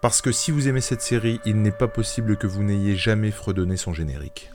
Parce que si vous aimez cette série, il n'est pas possible que vous n'ayez jamais fredonné son générique.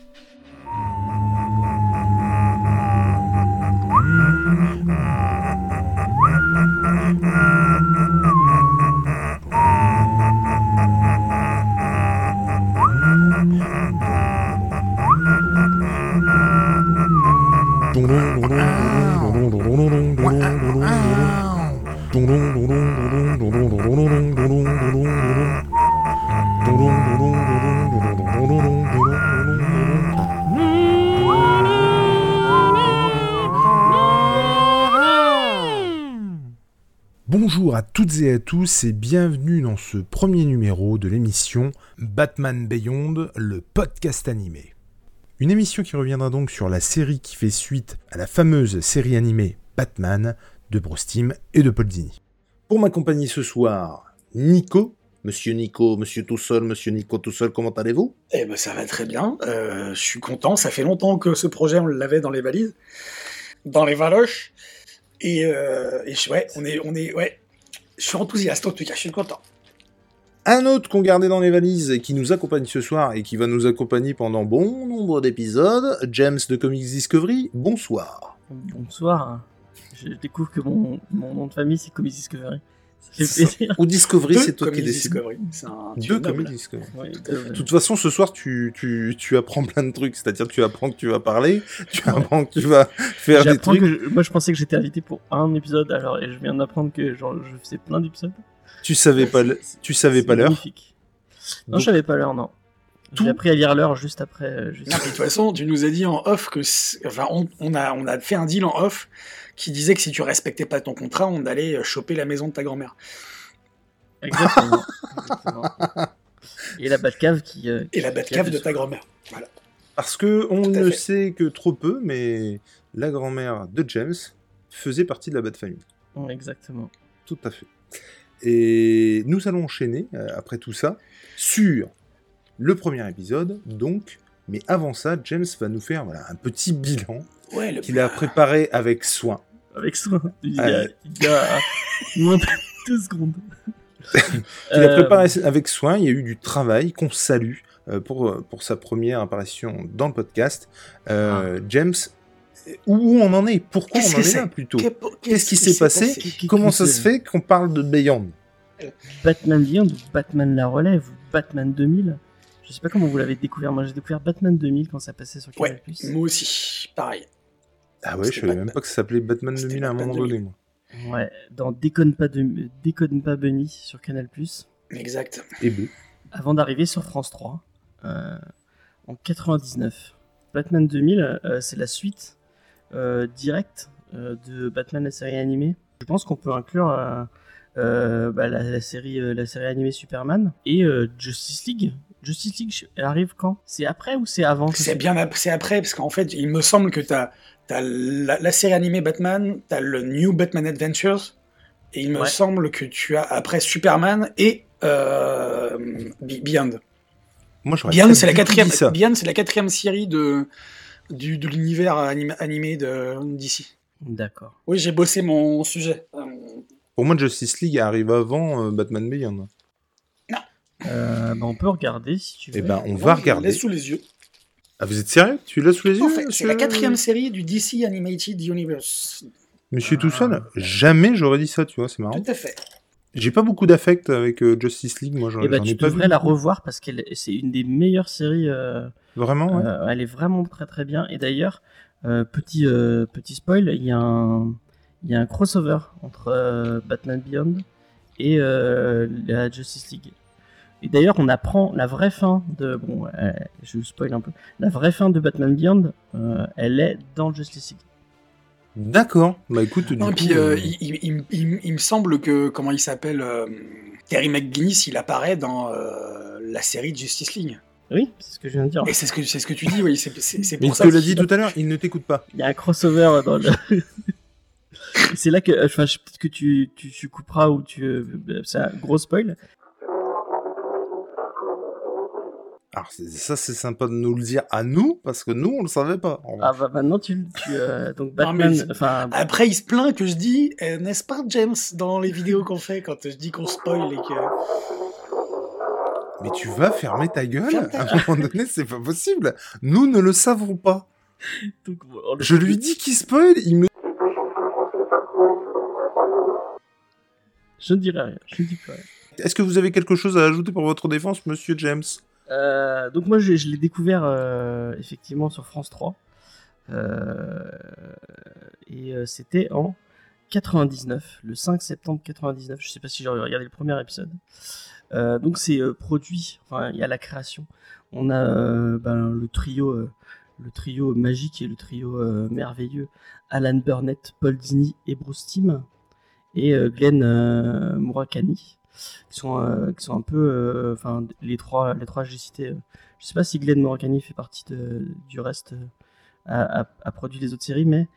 Bonjour à toutes et à tous et bienvenue dans ce premier numéro de l'émission Batman Beyond, le podcast animé. Une émission qui reviendra donc sur la série qui fait suite à la fameuse série animée Batman de Bruce Timm et de Paul Dini. Pour m'accompagner ce soir, Nico. Monsieur Nico, monsieur tout seul, monsieur Nico tout seul, comment allez-vous? Eh ben ça va très bien, euh, je suis content, ça fait longtemps que ce projet on l'avait dans les valises, dans les valoches, et, euh, et ouais, on est, on est, ouais, je suis enthousiaste en tout cas, je suis content. Un autre qu'on gardait dans les valises et qui nous accompagne ce soir et qui va nous accompagner pendant bon nombre d'épisodes, James de Comics Discovery, bonsoir. Bonsoir. Je découvre que mon, mon nom de famille c'est Comics Discovery. Ou Discovery, c'est toi qui décides. Discovery, c'est un Deux. Comics Discovery. Ouais, De toute façon, ce soir, tu, tu, tu apprends plein de trucs. C'est-à-dire que tu apprends que tu vas parler, tu Ouais. apprends que tu vas faire des trucs. que je- moi je pensais que j'étais invité pour un épisode alors et je viens d'apprendre que genre, je faisais plein d'épisodes. Tu savais pas, le- tu savais pas l'heure. Non, Donc- je savais pas l'heure, non. J'ai appris à lire l'heure juste après. euh, juste Non, mais de toute façon, tu nous as dit en off que, enfin, on, on a, on a fait un deal en off qui disait que si tu respectais pas ton contrat, on allait choper la maison de ta grand-mère. Exactement. Exactement. Et la Batcave qui. euh, Et la Batcave de ta grand-mère. Voilà. Parce que on ne fait. sait que trop peu, mais la grand-mère de James faisait partie de la Bat. Ouais, Exactement. Tout à fait. Et nous allons enchaîner, euh, après tout ça, sur le premier épisode, donc. Mais avant ça, James va nous faire voilà, un petit bilan Ouais, le qu'il a préparé avec soin. Avec soin. Il y a, Allez. il y a moins de deux secondes. Il a Euh, préparé avec soin, il y a eu du travail qu'on salue euh, pour, euh, pour sa première apparition dans le podcast. Euh, James, où on en est? Pourquoi on en est c'est? là plutôt? Qu'est- Qu'est-ce qui s'est passé? Comment ça se fait qu'on parle de Beyond Batman Beyond ou Batman La Relève ou Batman 2000. Je sais pas comment vous l'avez découvert. Moi, j'ai découvert Batman 2000 quand ça passait sur Canal+. Ouais, moi aussi, pareil. Ah ouais, je savais même pas que ça s'appelait Batman C'était 2000 à un moment donné. 2000. moi. Ouais, dans Déconne pas, de... Déconne pas Bunny sur Canal+. Exact. Et B. Avant d'arriver sur France 3 euh, en 99. Batman 2000, euh, c'est la suite euh, directe euh, de Batman la série animée. Je pense qu'on peut inclure euh, euh, bah, la, la série, euh, la série animée Superman et euh, Justice League. Justice League, elle arrive quand? C'est après ou c'est avant? C'est bien ap- c'est après, parce qu'en fait, il me semble que t'as as la, la série animée Batman, t'as le New Batman Adventures, et il me Ouais. semble que tu as après Superman et euh, Be- Beyond. Moi, Beyond, c'est la quatrième. Beyond, c'est la quatrième série de du, de l'univers anim- animé de d'ici. D'accord. Oui, j'ai bossé mon sujet. Euh, Pour moi, Justice League arrive avant euh, Batman Beyond. Euh, bah, on peut regarder si tu veux. Eh ben, on va regarder. sous les yeux. Ah, vous êtes sérieux? Tu l'as sous les yeux En fait, c'est la quatrième série du DC Animated Universe. Monsieur tout Ah. seul Jamais j'aurais dit ça, tu vois, c'est marrant. Tout à fait. J'ai pas beaucoup d'affect avec euh, Justice League, moi j'en Eh ben, j'en ai tu pas devrais vu. la revoir parce que c'est une des meilleures séries. euh, Vraiment, ouais. euh, elle est vraiment très très bien. Et d'ailleurs, euh, petit euh, petit spoil, il y a un il y a un crossover entre euh, Batman Beyond et euh, la Justice League. Et d'ailleurs, on apprend la vraie fin de bon, euh, je vous spoil un peu. La vraie fin de Batman Beyond, euh, elle est dans Justice League. D'accord. Bah écoute, du Non, et coup, puis euh, euh, il, il- il- il- il me semble que comment il s'appelle euh, Terry McGuinness, il apparaît dans euh, la série de Justice League. Oui, c'est ce que je viens de dire. Et c'est ce que c'est ce que tu dis, oui. C'est c'est- c'est mais il pour te ça. l'a que- dit tout à l'heure, il ne t'écoute pas. Il y a un crossover dans le. c'est là que, enfin, que tu, tu, tu couperas ou tu. C'est un gros spoil. Alors ça c'est sympa de nous le dire à nous, parce que nous on le savait pas. Ah bah maintenant tu, tu euh, donc Non, mais Batman, enfin Après, il se plaint que je dis, euh, n'est-ce pas, James, dans les vidéos qu'on fait quand je dis qu'on spoil et que. Mais tu vas fermer ta gueule À un moment donné, c'est pas possible. Nous ne le savons pas. Je lui dis qu'il spoil, il me. Je ne dirai rien, je ne dis rien. Est-ce que vous avez quelque chose à ajouter pour votre défense, monsieur James? Euh, Donc, moi, je, l'ai découvert euh, effectivement sur France 3. Euh, et c'était en 99, le 5 septembre 99. Je sais pas si j'ai regardé le premier épisode. donc, c'est produit, enfin, il y a la création. On a ben, le trio le trio magique et le trio merveilleux Alan Burnett, Paul Dini et Bruce Timm et Glenn Murakami qui sont, euh, qui sont un peu, euh, enfin les trois, les trois j'ai cité. Euh, je sais pas si Glenn Morgany fait partie du reste, a, produit les autres séries, mais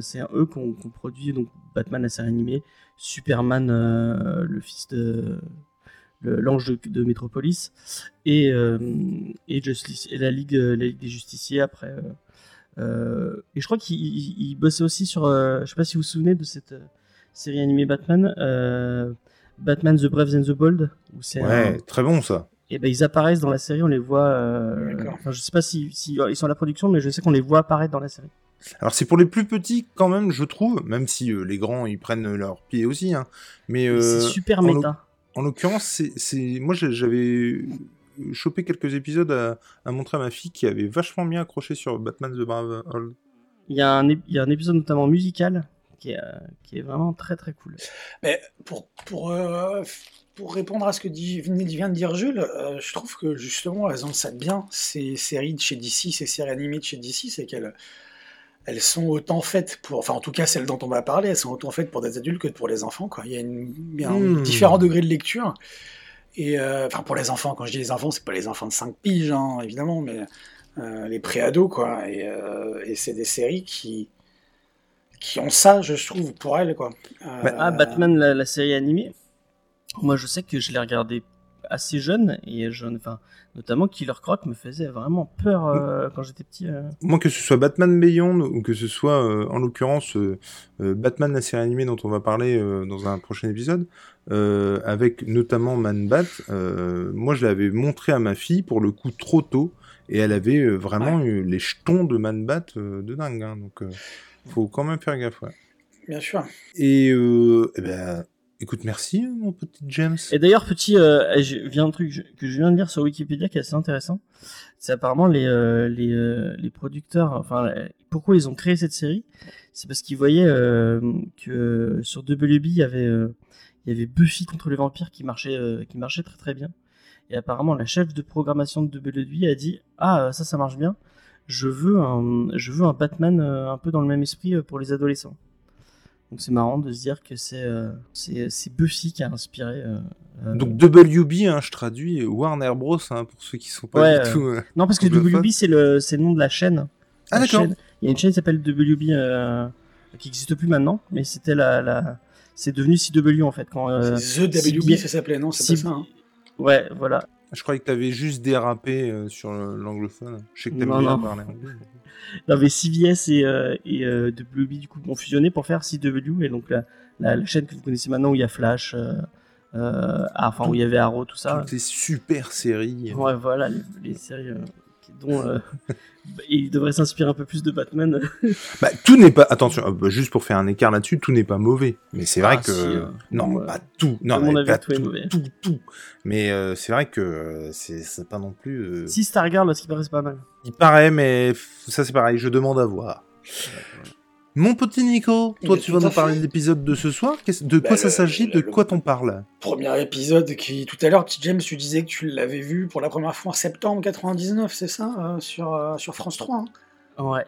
c'est eux qu'on qu produit donc Batman la série animée, Superman le fils de l'ange de, Metropolis et, et Justice et la ligue des justiciers après et je crois qu'il bossait aussi sur je sais pas si vous vous souvenez de cette série animée Batman Batman The Brave and the Bold. Où c'est ouais, très bon ça. Et ben ils apparaissent dans la série, on les voit. Euh... Enfin, je sais pas si, si, ils sont à la production, mais je sais qu'on les voit apparaître dans la série. Alors c'est pour les plus petits quand même, je trouve, même si euh, les grands ils prennent leur pied aussi. Hein. Mais euh, c'est super méta. En l'occurrence, c'est moi j'avais chopé quelques épisodes à, à, montrer à ma fille qui avait vachement bien accroché sur Batman the Brave Old. Il y, a un, il y a un épisode notamment musical qui est, euh, qui est vraiment très très cool. Mais pour, pour, euh, pour répondre à ce que dit, vient de dire Jules, euh, je trouve que justement elles ont ça de bien, ces séries de chez DC, ces séries animées de chez DC, c'est qu'elles elles sont autant faites pour, enfin en tout cas celles dont on va parler, elles sont autant faites pour des adultes que pour les enfants. Quoi. Il y a, une, il y a un hmm. différent degré de lecture. Et enfin pour les enfants, quand je dis les enfants, c'est pas les enfants de 5 piges, hein, évidemment, mais les pré-ados, quoi. Et, et c'est des séries qui, qui ont ça, je trouve, pour elle, quoi. Euh, ah, Batman, la, série animée. Moi, je sais que je l'ai regardé assez jeune et jeune, enfin, notamment Killer Croc me faisait vraiment peur euh, quand j'étais petit. Euh. Moi, que ce soit Batman Beyond ou que ce soit, en l'occurrence, Batman, la série animée dont on va parler dans un prochain épisode, avec notamment Man Bat, moi, je l'avais montré à ma fille pour le coup trop tôt et elle avait vraiment eu les jetons de Man Bat de dingue. Hein, donc faut quand même faire gaffe, ouais. Bien sûr. Et euh, eh ben, écoute, merci, hein, mon petit James. Et d'ailleurs, petit, euh, je viens un truc que je viens de lire sur Wikipédia qui est assez intéressant. C'est apparemment les euh, les, euh, les producteurs, enfin, pourquoi ils ont créé cette série, c'est parce qu'ils voyaient euh, que sur WB il y avait il y avait Buffy contre les vampires qui marchait qui marchait très très bien. Et apparemment, la chef de programmation de WB a dit ah ça ça marche bien je veux un, je veux un Batman euh, un peu dans le même esprit euh, pour les adolescents. Donc c'est marrant de se dire que c'est euh, Buffy qui a inspiré. Donc WB, hein, je traduis Warner Bros. Hein, pour ceux qui sont pas du tout. non parce que WB c'est le c'est le nom de la chaîne. Ah d'accord. Il y a une chaîne qui s'appelle WB qui n'existe plus maintenant, mais c'était la, la... c'est devenu CW en fait quand. The WB ça s'appelait non c'est pas ça. Hein. Ouais voilà. Je croyais que tu avais juste dérapé euh, sur l'anglophone. Je sais que t'aimes bien parler anglais. Non, mais CVS et, euh, et euh, WB du coup ont fusionné pour faire CW et donc la, la, chaîne que vous connaissez maintenant où il y a Flash, euh, euh ah, enfin où il y avait Arrow, tout ça. Toutes ces super séries. Ouais, voilà, les, les séries dont euh, il devrait s'inspirer un peu plus de Batman. bah, tout n'est pas attention, euh, bah, juste pour faire un écart là-dessus, tout n'est pas mauvais. Mais c'est vrai ah, que euh, non, pas tout, non, mais pas tout, tout, tout, Mais c'est vrai que c'est pas non plus. Si Stargirl, parce qu'il paraît pas mal. Il paraît, mais ça c'est pareil. Je demande à voir. Mon petit Nico, toi tu vas nous parler de l'épisode de ce soir. De quoi bah, ça s'agit De quoi t'en parles? Premier épisode qui, tout à l'heure, James, tu disais que tu l'avais vu pour la première fois en septembre 99, c'est ça euh, sur, euh, sur France 3 hein? Ouais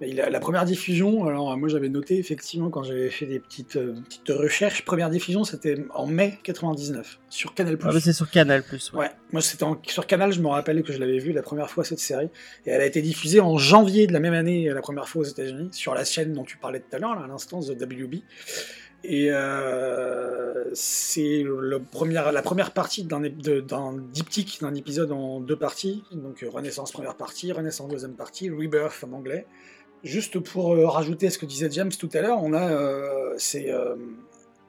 la première diffusion, alors moi j'avais noté effectivement quand j'avais fait des petites, euh, petites recherches, première diffusion c'était en mai 99 sur Canal+. Ah c'est sur Canal+. Ouais. ouais moi c'était sur Canal, je me rappelle que je l'avais vu la première fois cette série et elle a été diffusée en janvier de la même année la première fois aux États-Unis sur la chaîne dont tu parlais tout à l'heure, à l'instance de WB. Et euh, c'est la première partie d'un diptyque d'un épisode en deux parties, donc Renaissance première partie, Renaissance deuxième partie, Rebirth en anglais. Juste pour euh, rajouter ce que disait James tout à l'heure, on a euh, c'est euh,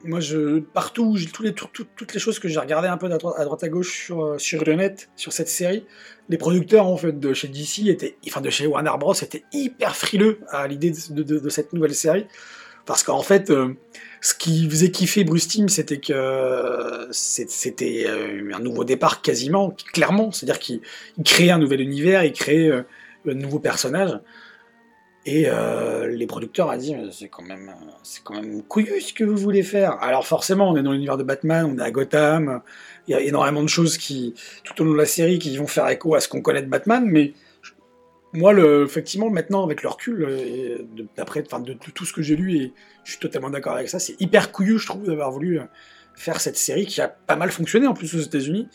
moi, je, partout, toutes les choses que j'ai regardées un peu à droite à, gauche sur, sur le net, sur cette série, les producteurs en fait de chez DC étaient, enfin de chez Warner Bros étaient hyper frileux à l'idée de, cette nouvelle série, parce qu'en fait, ce qui faisait kiffer Bruce Timm, c'était que c'était un nouveau départ quasiment, clairement, c'est-à-dire qu'il créait un nouvel univers, il créait un nouveau personnage. Et euh, les producteurs ont dit c'est quand même c'est quand même couillu ce que vous voulez faire. Alors forcément, on est dans l'univers de Batman, on est à Gotham, il y a énormément de choses qui tout au long de la série qui vont faire écho à ce qu'on connaît de Batman, mais moi, le, effectivement, maintenant, avec le recul, euh, d'après, enfin, de, tout ce que j'ai lu, et je suis totalement d'accord avec ça, c'est hyper couillu, je trouve, d'avoir voulu faire cette série qui a pas mal fonctionné en plus aux États-Unis,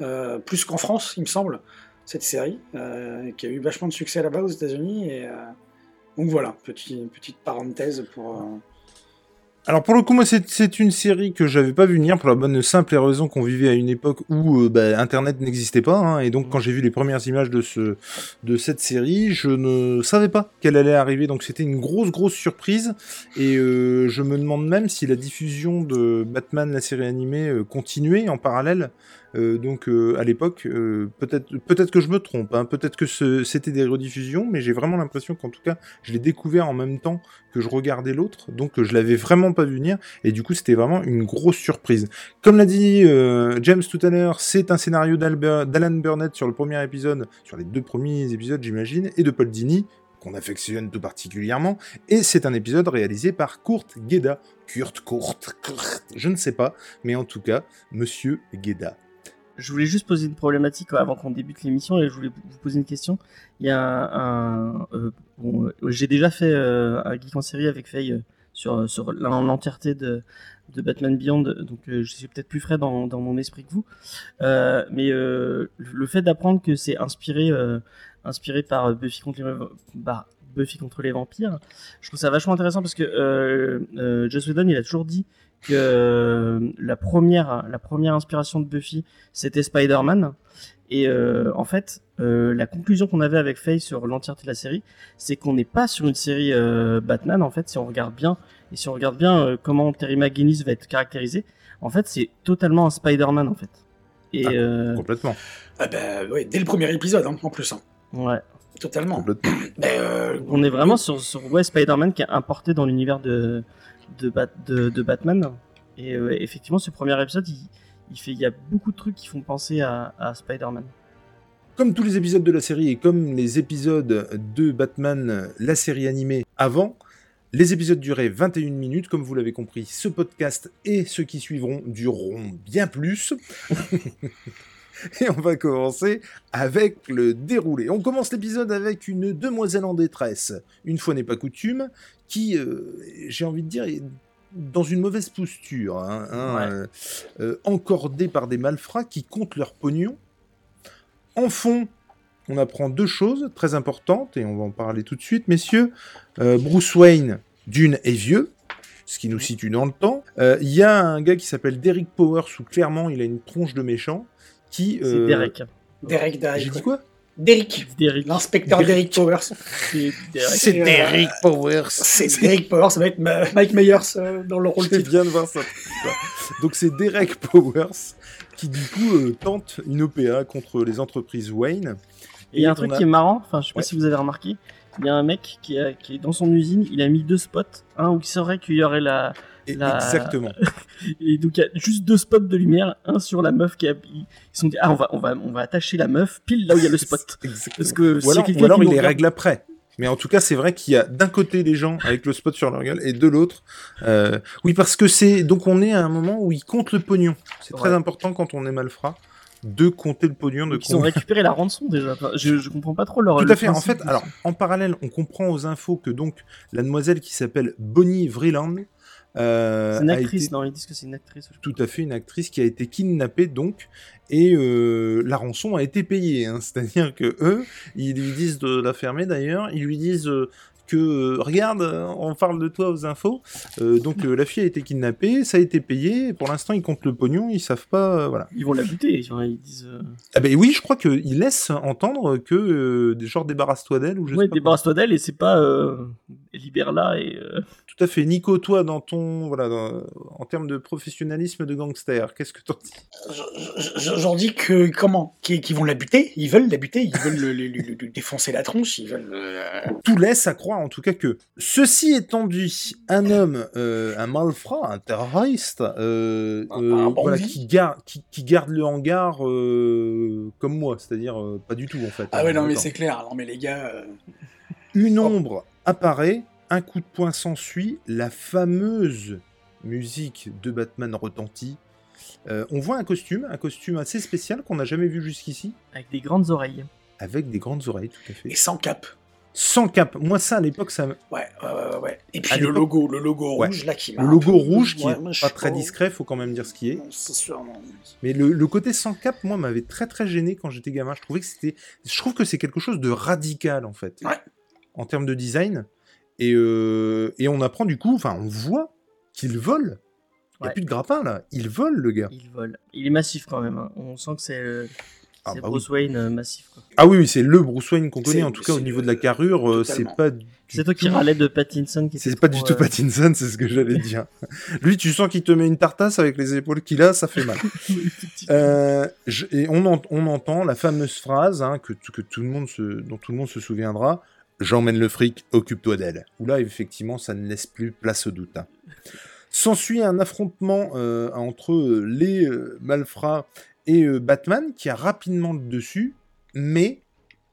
euh, plus qu'en France, il me semble, cette série, qui a eu vachement de succès là-bas aux États-Unis, donc voilà, petite, parenthèse pour. Euh, Alors pour le coup, moi c'est une série que j'avais pas vu venir pour la bonne simple raison qu'on vivait à une époque où euh, bah, Internet n'existait pas, hein, et donc quand j'ai vu les premières images de ce de cette série, je ne savais pas qu'elle allait arriver, donc c'était une grosse grosse surprise, et euh, je me demande même si la diffusion de Batman la série animée continuait en parallèle euh, donc euh, à l'époque, euh, peut-être peut-être que je me trompe, hein, peut-être que c'était des rediffusions, mais j'ai vraiment l'impression qu'en tout cas, je l'ai découvert en même temps que je regardais l'autre, donc je l'avais vraiment pas vu venir, et du coup c'était vraiment une grosse surprise. Comme l'a dit James tout à l'heure, c'est un scénario d'Alan Burnett sur le premier épisode, sur les deux premiers épisodes j'imagine, et de Paul Dini, qu'on affectionne tout particulièrement, et c'est un épisode réalisé par Kurt Gueda. Kurt, Kurt, Kurt, je ne sais pas, mais en tout cas, Monsieur Gueda je voulais juste poser une problématique avant qu'on débute l'émission et je voulais vous poser une question. Il y a un, euh, euh, j'ai déjà fait euh, un geek en série avec Faye sur l'entièreté de, Batman Beyond, donc je suis peut-être plus frais dans, dans mon esprit que vous. mais le fait d'apprendre que c'est inspiré inspiré par Buffy contre les bah, Buffy contre les vampires, je trouve ça vachement intéressant parce que Joss Whedon il a toujours dit que euh, la première, la première inspiration de Buffy, c'était Spider-Man. Et euh, en fait, euh, la conclusion qu'on avait avec Faye sur l'entièreté de la série, c'est qu'on n'est pas sur une série Batman. En fait, si on regarde bien et si on regarde bien comment Terry McGuinness va être caractérisé, en fait, c'est totalement un Spider-Man en fait. Et ah, complètement. Ah ben oui, dès le premier épisode hein, en plus. Hein. Ouais. Totalement. On est vraiment sur, sur ouais, Spider-Man qui est importé dans l'univers de, de, de, Batman. Et euh, effectivement, ce premier épisode, il, fait, il y a beaucoup de trucs qui font penser à, Spider-Man. Comme tous les épisodes de la série et comme les épisodes de Batman, la série animée avant, les épisodes duraient 21 minutes, comme vous l'avez compris. Ce podcast et ceux qui suivront dureront bien plus. et on va commencer avec le déroulé. On commence l'épisode avec une demoiselle en détresse, une fois n'est pas coutume, qui, euh, j'ai envie de dire, est dans une mauvaise posture, hein, hein, euh, euh, encordée par des malfrats qui comptent leur pognon. En fond, on apprend deux choses très importantes, et on va en parler tout de suite, messieurs. Bruce Wayne, d'une, est vieux, ce qui nous situe dans le temps. Il y a un gars qui s'appelle Derek Powers, où clairement il a une tronche de méchant, qui... C'est Derek. Derek, Derek. J'ai dit quoi? Derek. L'inspecteur Derek. Powers. C'est Derek, Powers. C'est Derek Powers, ça va être Mike Myers euh, dans le rôle titre. viens de voir ça. Donc c'est Derek Powers qui du coup euh, tente une OPA contre les entreprises Wayne. Et il y a un truc qui est marrant, enfin je sais pas si vous avez remarqué, il y a un mec qui, qui est dans son usine, il a mis deux spots, un où il saurait qu'il y aurait la, Exactement. et donc il y a juste deux spots de lumière, un sur la meuf qui a. Ils sont dit ah on va on va on va attacher la meuf pile là où il y a le spot. Parce que ou alors, ou alors il les règle après. Mais en tout cas, c'est vrai qu'il y a d'un côté des gens avec le spot sur leur gueule et de l'autre, euh... oui, parce que c'est donc on est à un moment où ils comptent le pognon. C'est très important quand on est malfrat de compter le pognon. De ils ont récupéré la rançon déjà. je, je comprends pas trop leur. Tout à fait. En fait, alors en parallèle, on comprend aux infos que donc la demoiselle qui s'appelle Bonnie Vreeland euh, c'est une actrice, non, ils disent que c'est une actrice. Tout à fait, une actrice qui a été kidnappée donc, et euh, la rançon a été payée. Hein. C'est-à-dire que eux, ils lui disent de la fermer d'ailleurs, ils lui disent euh, que euh, regarde, on parle de toi aux infos. Euh, donc euh, la fille a été kidnappée, ça a été payé. Pour l'instant, ils comptent le pognon, ils savent pas, euh, voilà. Ils vont la buter, ils, ils disent. euh, Ah ben oui, je crois qu'ils laissent entendre que euh, des genre débarrasse-toi d'elle ou je Ouais, sais pas. débarrasse-toi d'elle et c'est pas euh, libère-la et. euh, Tout à fait. Nico, toi, dans ton voilà, dans- en termes de professionnalisme de gangster, qu'est-ce que t'en dis? Je- je- J'en dis que comment? Qu'ils qu'ils vont la buter? Ils veulent la buter Ils veulent lui défoncer la tronche Ils veulent. euh, Tout laisse à croire, en tout cas, que ceci étant dit, un homme, euh, un malfrat, un terroriste, euh, Un- euh, un voilà, qui garde, qui, qui garde le hangar euh, comme moi, c'est-à-dire euh, pas du tout en fait. Ah ouais, non, mais c'est clair. Non, mais les gars. euh, Une ombre apparaît, un coup de poing s'ensuit, la fameuse musique de Batman retentit. Euh, on voit un costume, un costume assez spécial qu'on n'a jamais vu jusqu'ici, avec des grandes oreilles. avec des grandes oreilles, tout à Et fait. sans cap. Sans cap. Moi, ça, à l'époque, ça, me- Ouais, ouais, ouais, ouais. Et À puis le logo, le logo Ouais. rouge là qui m'a. le logo rouge qui Ouais, est pas très discret, faut quand même dire ce qui est. C'est sûr, non. Mais le, le côté sans cap, moi, m'avait très très gêné quand j'étais gamin. Je trouvais que c'était, je trouve que c'est quelque chose de radical en fait, Ouais. en termes de design. Et, euh, et on apprend du coup, enfin, on voit qu'il vole. Il n'y a plus de grappin là, il vole le gars. Il vole. Il est massif quand même. hein. On sent que c'est euh, Ah, c'est bah Bruce Wayne euh, massif. quoi. Ah oui, oui, c'est le Bruce Wayne qu'on connaît en tout cas au niveau de la carrure. euh, c'est pas. C'est toi qui râlais de Pattinson qui C'est pas trop, du tout euh, Pattinson, c'est ce que j'allais dire. Lui, tu sens qu'il te met une tartasse avec les épaules qu'il a, ça fait mal. Euh, je- et on, ent- on entend la fameuse phrase hein, que, que tout le monde se, dont tout le monde se souviendra J'emmène le fric, occupe-toi d'elle. Où là, effectivement, ça ne laisse plus place au doute. hein. S'ensuit un affrontement euh, entre les euh, malfrats et euh, Batman qui a rapidement le dessus, mais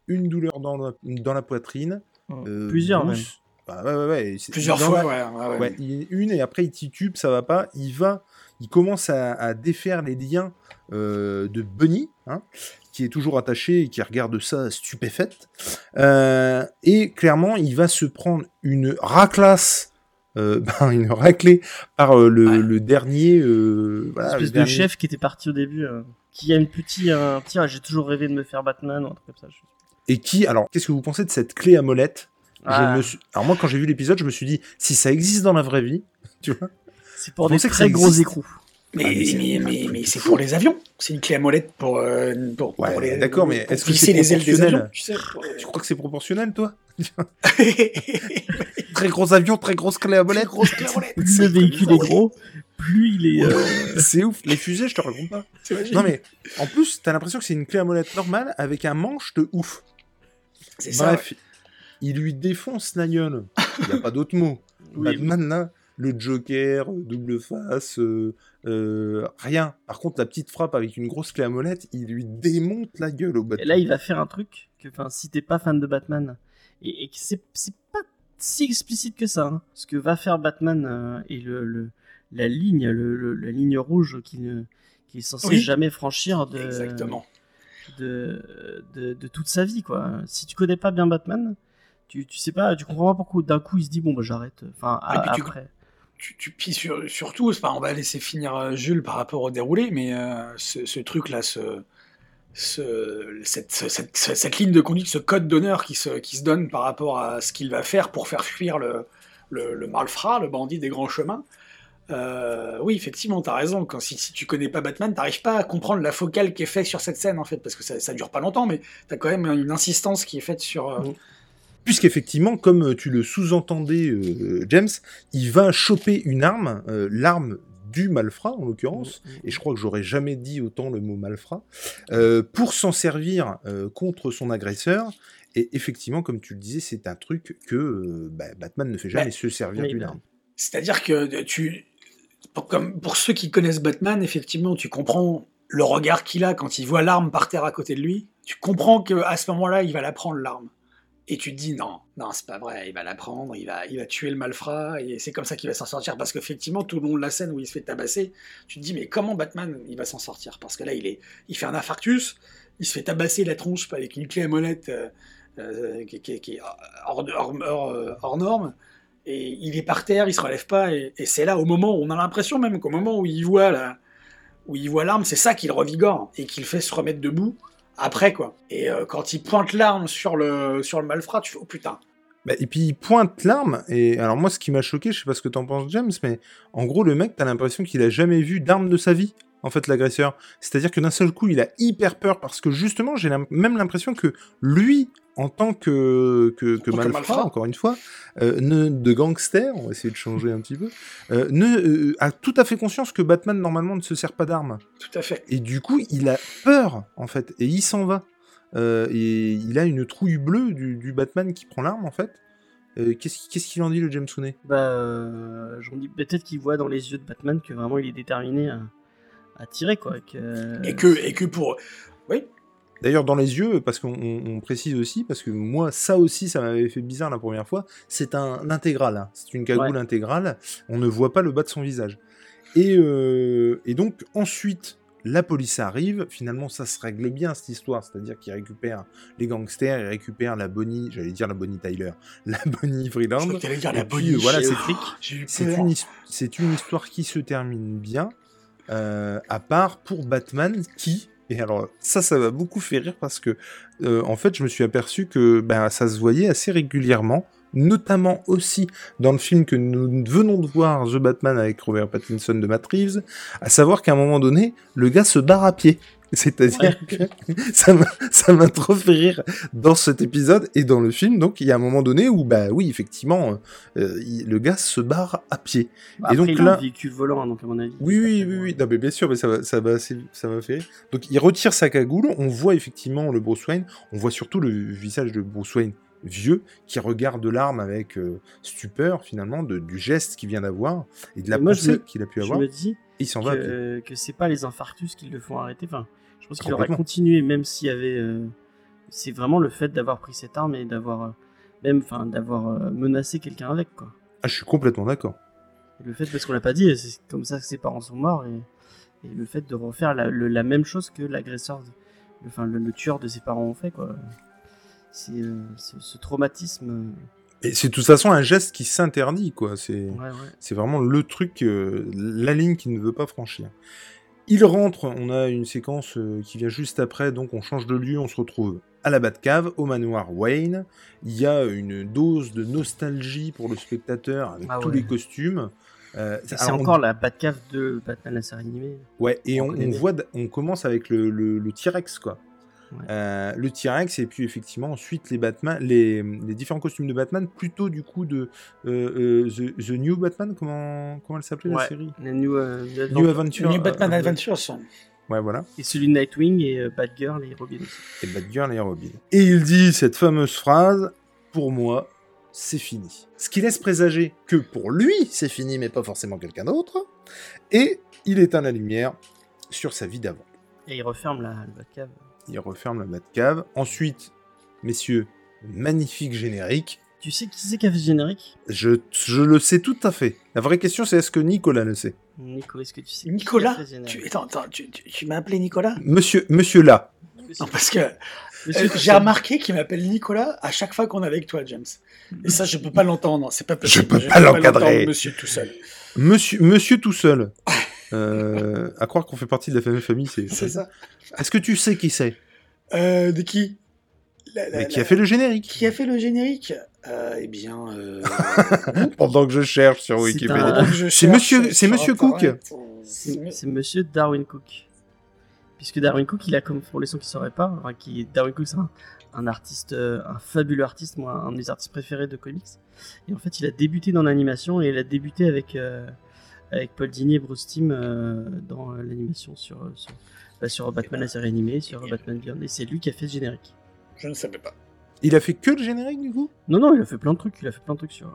une douleur dans la, dans la poitrine. euh, Plusieurs même. Bah, ouais, ouais, ouais, c'est- Plusieurs fois, la- ouais. ouais, ouais. Ouais, il- une et après il titube, ça va pas. Il va, il commence à, à défaire les liens euh, de Bunny, hein, qui est toujours attaché et qui regarde ça stupéfaite. Euh, et clairement, il va se prendre une raclasse, euh, ben, une raclée par euh, le, Ouais. le dernier. Euh, voilà, Une le espèce de dernier- chef qui était parti au début. Euh, qui a une petite. Un petit. ah, J'ai toujours rêvé de me faire Batman ou un truc comme ça. je- Et qui, alors, qu'est-ce que vous pensez de cette clé à molette? Je Ah. me suis... Alors moi, quand j'ai vu l'épisode, je me suis dit, si ça existe dans la vraie vie, tu vois, C'est pour des très gros existe? écrous. Mais, Ah, mais c'est- mais, mais, mais c'est pour les avions. C'est une clé à molette pour, euh, pour, Ouais, pour les. d'accord, mais est-ce que c'est les ailes des proportionnel? avions Tu sais. pour- tu crois que c'est proportionnel, toi? Très gros avion, très grosse clé à molette. grosse clé à molette. Le véhicule est gros, plus il est. euh, C'est ouf, les fusées, je te raconte pas. Non mais, en plus, t'as l'impression que c'est une clé à molette normale avec un manche de ouf. C'est ça. Bref, il lui défonce la gueule. Il n'y a pas d'autre mot. oui, Batman, là, le Joker, euh, double face, euh, euh, rien. Par contre, la petite frappe avec une grosse clé à molette, il lui démonte la gueule au Et Batman. là, il va faire un truc que, enfin, si t'es pas fan de Batman, et, et que c'est c'est pas si explicite que ça, hein, ce que va faire Batman euh, et le, le- la ligne, le, le- la ligne rouge qui ne qui est censé Oui. jamais franchir de, Exactement. de, de, de toute sa vie, quoi. Si tu connais pas bien Batman, tu, tu sais pas, tu comprends pas pourquoi d'un coup il se dit bon bah j'arrête. Enfin Et a- puis tu- après. tu, tu sur- surtout, c'est pas- on va laisser finir euh, Jules par rapport au déroulé, mais euh, ce, ce truc-là, ce, ce- cette, ce- cette, ce- cette ligne de conduite, ce code d'honneur qui se, qui se donne par rapport à ce qu'il va faire pour faire fuir le, le, le malfrat, le bandit des grands chemins. Euh, oui, effectivement, t'as raison. Quand, si, si tu connais pas Batman, t'arrives pas à comprendre la focale qui est faite sur cette scène, en fait, parce que ça, ça dure pas longtemps, mais t'as quand même une insistance qui est faite sur. euh, Puisqu'effectivement, comme tu le sous-entendais, euh, James, il va choper une arme, euh, l'arme du malfrat en l'occurrence, et je crois que j'aurais jamais dit autant le mot malfrat, euh, pour s'en servir euh, contre son agresseur. Et effectivement, comme tu le disais, c'est un truc que euh, bah, Batman ne fait jamais Ouais. se servir d'une arme. C'est-à-dire que tu, pour, ceux qui connaissent Batman, effectivement, tu comprends le regard qu'il a quand il voit l'arme par terre à côté de lui. Tu comprends que à ce moment-là, il va la prendre l'arme. Et tu te dis non, non, c'est pas vrai, il va la prendre, il va, il va tuer le malfrat, et c'est comme ça qu'il va s'en sortir. Parce qu'effectivement, tout le long de la scène où il se fait tabasser, tu te dis mais comment Batman il va s'en sortir? Parce que là, il, est, il fait un infarctus, il se fait tabasser la tronche avec une clé à molette euh, euh, qui, est hors, euh, hors norme et il est par terre, il se relève pas, et, c'est là au moment où on a l'impression même qu'au moment où il voit voit l'arme, c'est ça qui le revigore et qui le fait se remettre debout après quoi. Et euh, quand il pointe l'arme sur le sur le malfrat, tu fais oh putain. Bah, et puis il pointe l'arme, et alors moi ce qui m'a choqué, je sais pas ce que t'en penses James, mais en gros le mec, t'as l'impression qu'il a jamais vu d'arme de sa vie, en fait l'agresseur. C'est-à-dire que d'un seul coup il a hyper peur, parce que justement j'ai même l'impression que lui, en tant que, que, que tant que malfrat, encore une fois, euh, ne, de gangster, on va essayer de changer un petit peu, euh, ne, euh, a tout à fait conscience que Batman normalement ne se sert pas d'armes. Tout à fait. Et du coup, il a peur, en fait, et il s'en va. Euh, et il a une trouille bleue du, du Batman qui prend l'arme, en fait. Euh, Qu'est-ce qu'il en dit, le James Bah, euh, j'en dis peut-être qu'il voit dans les yeux de Batman que vraiment il est déterminé à, à tirer, quoi. Que... Et que, et que pour. Oui, D'ailleurs, dans les yeux, parce qu'on on- on précise aussi, parce que moi, ça aussi, ça m'avait fait bizarre la première fois, c'est un intégral, hein. c'est une cagoule intégrale, on ne voit pas le bas de son visage. Et, euh, et donc, ensuite, la police arrive, finalement, ça se règle bien, cette histoire, c'est-à-dire qu'ils récupèrent les gangsters, ils récupèrent la Bonnie, j'allais dire la Bonnie Tyler, la Bonnie je Freeland, crois que t'allais dire la puis, euh, voilà, c'est- peur. une, une histoire qui se termine bien, euh, à part pour Batman qui, et alors ça, ça m'a beaucoup fait rire parce que, euh, en fait, je me suis aperçu que ben, ça se voyait assez régulièrement, notamment aussi dans le film que nous venons de voir, The Batman avec Robert Pattinson de Matt Reeves, à savoir qu'à un moment donné, le gars se barre à pied. C'est-à-dire que ça m'a- trop fait rire dans cet épisode et dans le film. Donc, il y a un moment donné où, bah oui, effectivement, euh, il- le gars se barre à pied. Bah, Et après, donc là- véhicule volant, hein, donc à mon avis. Oui, oui, oui, oui. Non, mais bien sûr, mais ça va, ça va, ça m'a fait rire. Donc, il retire sa cagoule. On voit effectivement le Bruce Wayne. On voit surtout le visage de Bruce Wayne vieux qui regarde l'arme avec euh, stupeur finalement de, du geste qu'il vient d'avoir et de la Et moi, je pensée qu'il a pu Je avoir. me dis Et il s'en va. que, que c'est pas les infarctus qui le font arrêter. Enfin, je pense qu'il aurait continué même s'il y avait. euh, C'est vraiment le fait d'avoir pris cette arme et d'avoir euh, même, enfin, d'avoir euh, menacé quelqu'un avec quoi. Ah, je suis complètement d'accord. Le fait, parce qu'on l'a pas dit, c'est comme ça que ses parents sont morts et, et le fait de refaire la, le- la même chose que l'agresseur, enfin le, le tueur de ses parents ont fait quoi. C'est ce, traumatisme. Et c'est de toute façon un geste qui s'interdit, quoi. C'est. Ouais, vraiment le truc, euh, la ligne qu'il ne veut pas franchir. Il rentre, on a une séquence euh, qui vient juste après, donc on change de lieu, on se retrouve à la Batcave, au manoir Wayne. Il y a une dose de nostalgie pour le spectateur avec Ah tous ouais. les costumes. Euh, C'est on- encore la Batcave de Batman la série animée. Ouais, et on on, connaît on bien. voit, on commence avec le, le, le T-Rex, quoi. Ouais. Euh, le T-Rex, et puis effectivement, ensuite les Batman, les, les différents costumes de Batman, plutôt du coup de euh, euh, The, The New Batman, comment, comment elle s'appelait la série? La New, euh, New Adventure. New Batman euh, Adventures. Ouais, voilà. Et celui de Nightwing et euh, Batgirl et Robin. Et Batgirl et Robin. Et il dit cette fameuse phrase Pour moi, c'est fini. Ce qui laisse présager que pour lui, c'est fini, mais pas forcément quelqu'un d'autre. Et il éteint la lumière sur sa vie d'avant. Et il referme la, la Batcave. Il referme la Batcave. Ensuite, messieurs, magnifique générique. Tu sais qui c'est qui a fait ce générique? Je, je le sais tout à fait. La vraie question, c'est est-ce que Nicolas le sait? Nico, est-ce que tu sais qui Nicolas a fait ce générique? tu, Attends, attends, tu, tu- tu m'as appelé Nicolas? Monsieur, monsieur là. Non, parce que euh, j'ai remarqué qu'il m'appelle Nicolas à chaque fois qu'on est avec toi, James. Et ça, je peux pas l'entendre. C'est pas possible. peux pas l'encadrer. l'entendre, Monsieur tout seul. Monsieur, monsieur tout seul. Euh, à croire qu'on fait partie de la même famille, c'est. C'est ça. Est-ce que tu sais qui c'est? Euh, de qui? La- la- Mais Qui la- a fait le générique Qui a fait le générique? Euh, Eh bien, euh, Pendant que je cherche sur Wikipédia. C'est monsieur- c'est sur monsieur Cook. C'est monsieur Darwin Cook. Puisque Darwin Cook, il a comme pour les gens qui ne sauraient pas, enfin, qui, Darwin Cook c'est un, un artiste, un fabuleux artiste, moi, un de mes artistes préférés de comics. Et en fait, il a débuté dans l'animation et il a débuté avec, euh, avec Paul Dini et Bruce Timm euh, dans euh, l'animation sur, euh, sur, bah, sur Batman la série animée, sur Batman Beyond. Et c'est lui qui a fait ce générique. Je ne savais pas. Il a fait que le générique du coup? Non, non, il a fait plein de trucs. Il a fait plein de trucs sur. euh,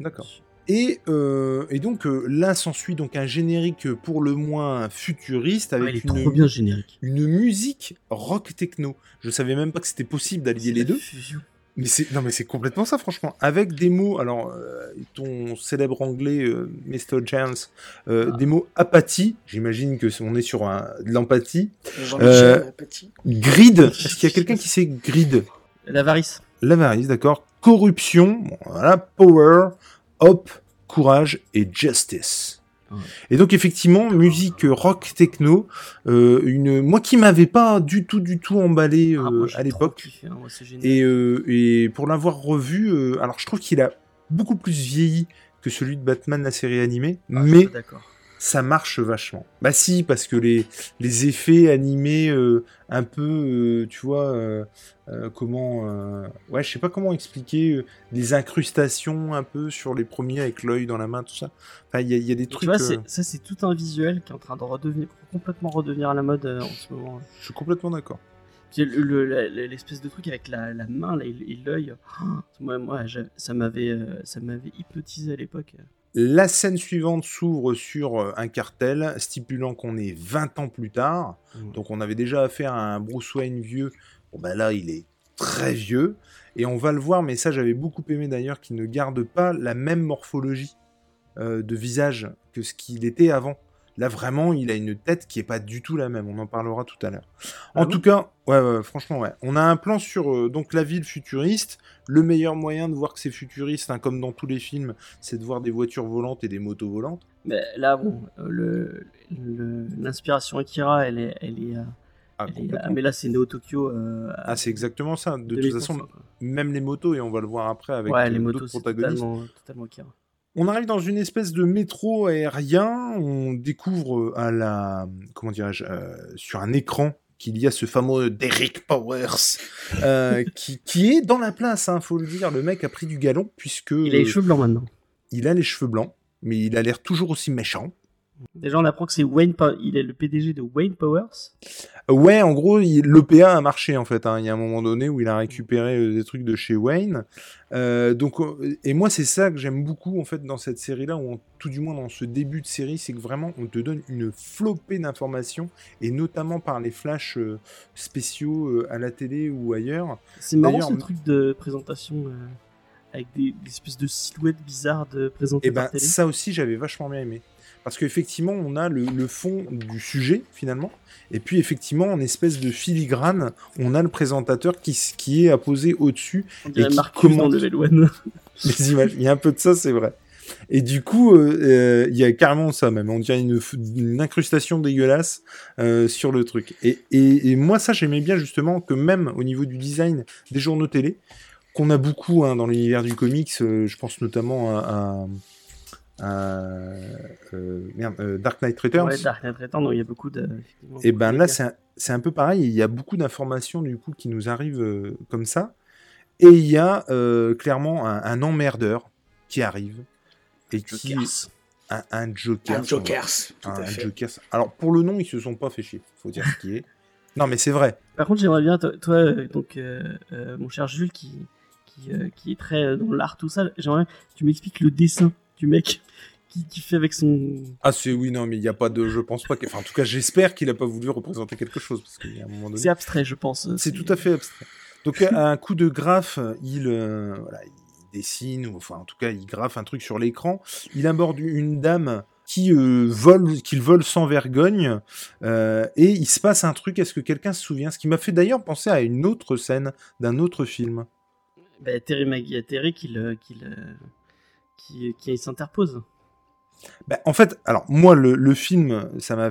D'accord. sur- Et, euh, et donc euh, là s'ensuit donc un générique pour le moins futuriste avec une, trop bien ce générique. une musique rock techno. Je savais même pas que c'était possible d'allier les deux. fusion. Mais c'est non mais c'est complètement ça franchement. Avec des mots, alors euh, ton célèbre anglais euh, Mr James, euh, Ah. des mots apathie. J'imagine que c'est- on est sur un, de l'empathie. Euh. Grid. Est-ce qu'il y a quelqu'un qui sait grid L'avarice. L'avarice, d'accord. Corruption, bon, voilà. Power, hope, courage et justice. Et donc effectivement, musique rock techno, euh, une moi qui m'avait pas du tout du tout emballé Ah, euh, moi, à l'époque. hein. Et, euh, et pour l'avoir revu, euh, alors je trouve qu'il a beaucoup plus vieilli que celui de Batman la série animée, Ah, mais. Ça marche vachement. Bah si, parce que les, les effets animés euh, un peu, euh, tu vois, euh, comment... ouais, je sais pas comment expliquer, des incrustations un peu sur les premiers avec l'œil dans la main, tout ça. Enfin, il y, a- il y a des Et trucs... tu vois, ça c'est tout un visuel qui est en train de redevenir complètement redevenir à la mode en ce moment. je suis complètement d'accord. Puis le- le- L'espèce de truc avec la, la main là, et l'œil, oh, moi, moi j'avais- ça m'avait euh, ça m'avait hypnotisé à l'époque. La scène suivante s'ouvre sur euh, un cartel stipulant qu'on est 20 ans plus tard. Donc on avait déjà affaire à un Bruce Wayne vieux. Bon bah là il est très vieux. Et on va le voir, mais ça j'avais beaucoup aimé d'ailleurs, qu'il ne garde pas la même morphologie euh, de visage que ce qu'il était avant. Là vraiment il a une tête qui est pas du tout la même, on en parlera tout à l'heure. Ah en tout cas, ouais, ouais, franchement ouais. On a un plan sur euh, donc la ville futuriste. Le meilleur moyen de voir que c'est futuriste, hein, comme dans tous les films, c'est de voir des voitures volantes et des motos volantes. Mais là, bon, euh, le- le- l'inspiration Akira, elle est, elle est, euh, Ah, ah, mais là c'est Neo Tokyo. euh, Ah, c'est exactement ça. De toute 2000%, façon, même les motos, et on va le voir après avec ouais, les motos, protagonistes. totalement. On arrive dans une espèce de métro aérien. On découvre euh, à la, comment dirais-je, euh, sur un écran qu'il y a ce fameux Derek Powers euh, qui, qui est dans la place. Hein, faut le dire. Le mec a pris du galon puisque Il a les cheveux blancs maintenant. il a les cheveux blancs, mais il a l'air toujours aussi méchant. Déjà, on apprend que c'est Wayne, Pa- il est le PDG de Wayne Powers. Ouais, en gros, l'OPA a marché en fait. hein. Il y a un moment donné où il a récupéré euh, des trucs de chez Wayne. Euh, donc, euh, et moi, c'est ça que j'aime beaucoup en fait dans cette série-là, ou tout du moins dans ce début de série, c'est que vraiment on te donne une flopée d'informations, et notamment par les flashs euh, spéciaux à la télé ou ailleurs. C'est marrant ce truc de présentation avec des, des espèces de silhouettes bizarres de présenter Et ben par télé. ça aussi, j'avais vachement bien aimé. Parce qu'effectivement, on a le, le fond du sujet, finalement. Et puis, effectivement, en espèce de filigrane, on a le présentateur qui, qui est apposé au-dessus dirait qui. Level One. les images. Il y a un peu de ça, c'est vrai. Et du coup, euh, euh, il y a carrément ça même. On dirait une, incrustation dégueulasse euh, sur le truc. Et, et- et moi, ça, j'aimais bien justement que même au niveau du design des journaux télé, qu'on a beaucoup hein, dans l'univers du comics, je pense notamment à, à- euh, merde, euh, Dark Knight Returns. Ouais, Dark Knight Returns, non, il y a beaucoup de. Et beaucoup ben là, c'est un, peu pareil. Il y a beaucoup d'informations du coup qui nous arrivent euh, comme ça. Et il y a euh, clairement un, un emmerdeur qui arrive et qui Jokers. un, un joker. Un Jokers, tout Un. Jokers. Alors pour le nom, ils se sont pas fait chier. Faut dire ce qui est. Non, mais c'est vrai. Par contre, j'aimerais bien, toi, toi, euh, donc, euh, euh, mon cher Jules, qui, qui, euh, qui est très euh, dans l'art, tout ça, j'aimerais que tu m'expliques le dessin du mec qui, qui fait avec son. Ah c'est oui non mais il y a pas de je pense pas que enfin en tout cas j'espère qu'il a pas voulu représenter quelque chose parce qu'il y a un moment donné C'est abstrait, je pense. C'est tout à fait abstrait. Donc à un coup de graphe, il, euh, voilà, il dessine, ou enfin en tout cas il graffe un truc sur l'écran. Il aborde une dame qui euh, vole, qu'il vole sans vergogne, euh, et il se passe un truc. Est-ce que quelqu'un se souvient? Ce qui m'a fait d'ailleurs penser à une autre scène d'un autre film. Bah, Terry Maggie, Terry qui, le- qui, le- qui, qui s'interpose. Bah, en fait, alors moi le, le film, ça m'a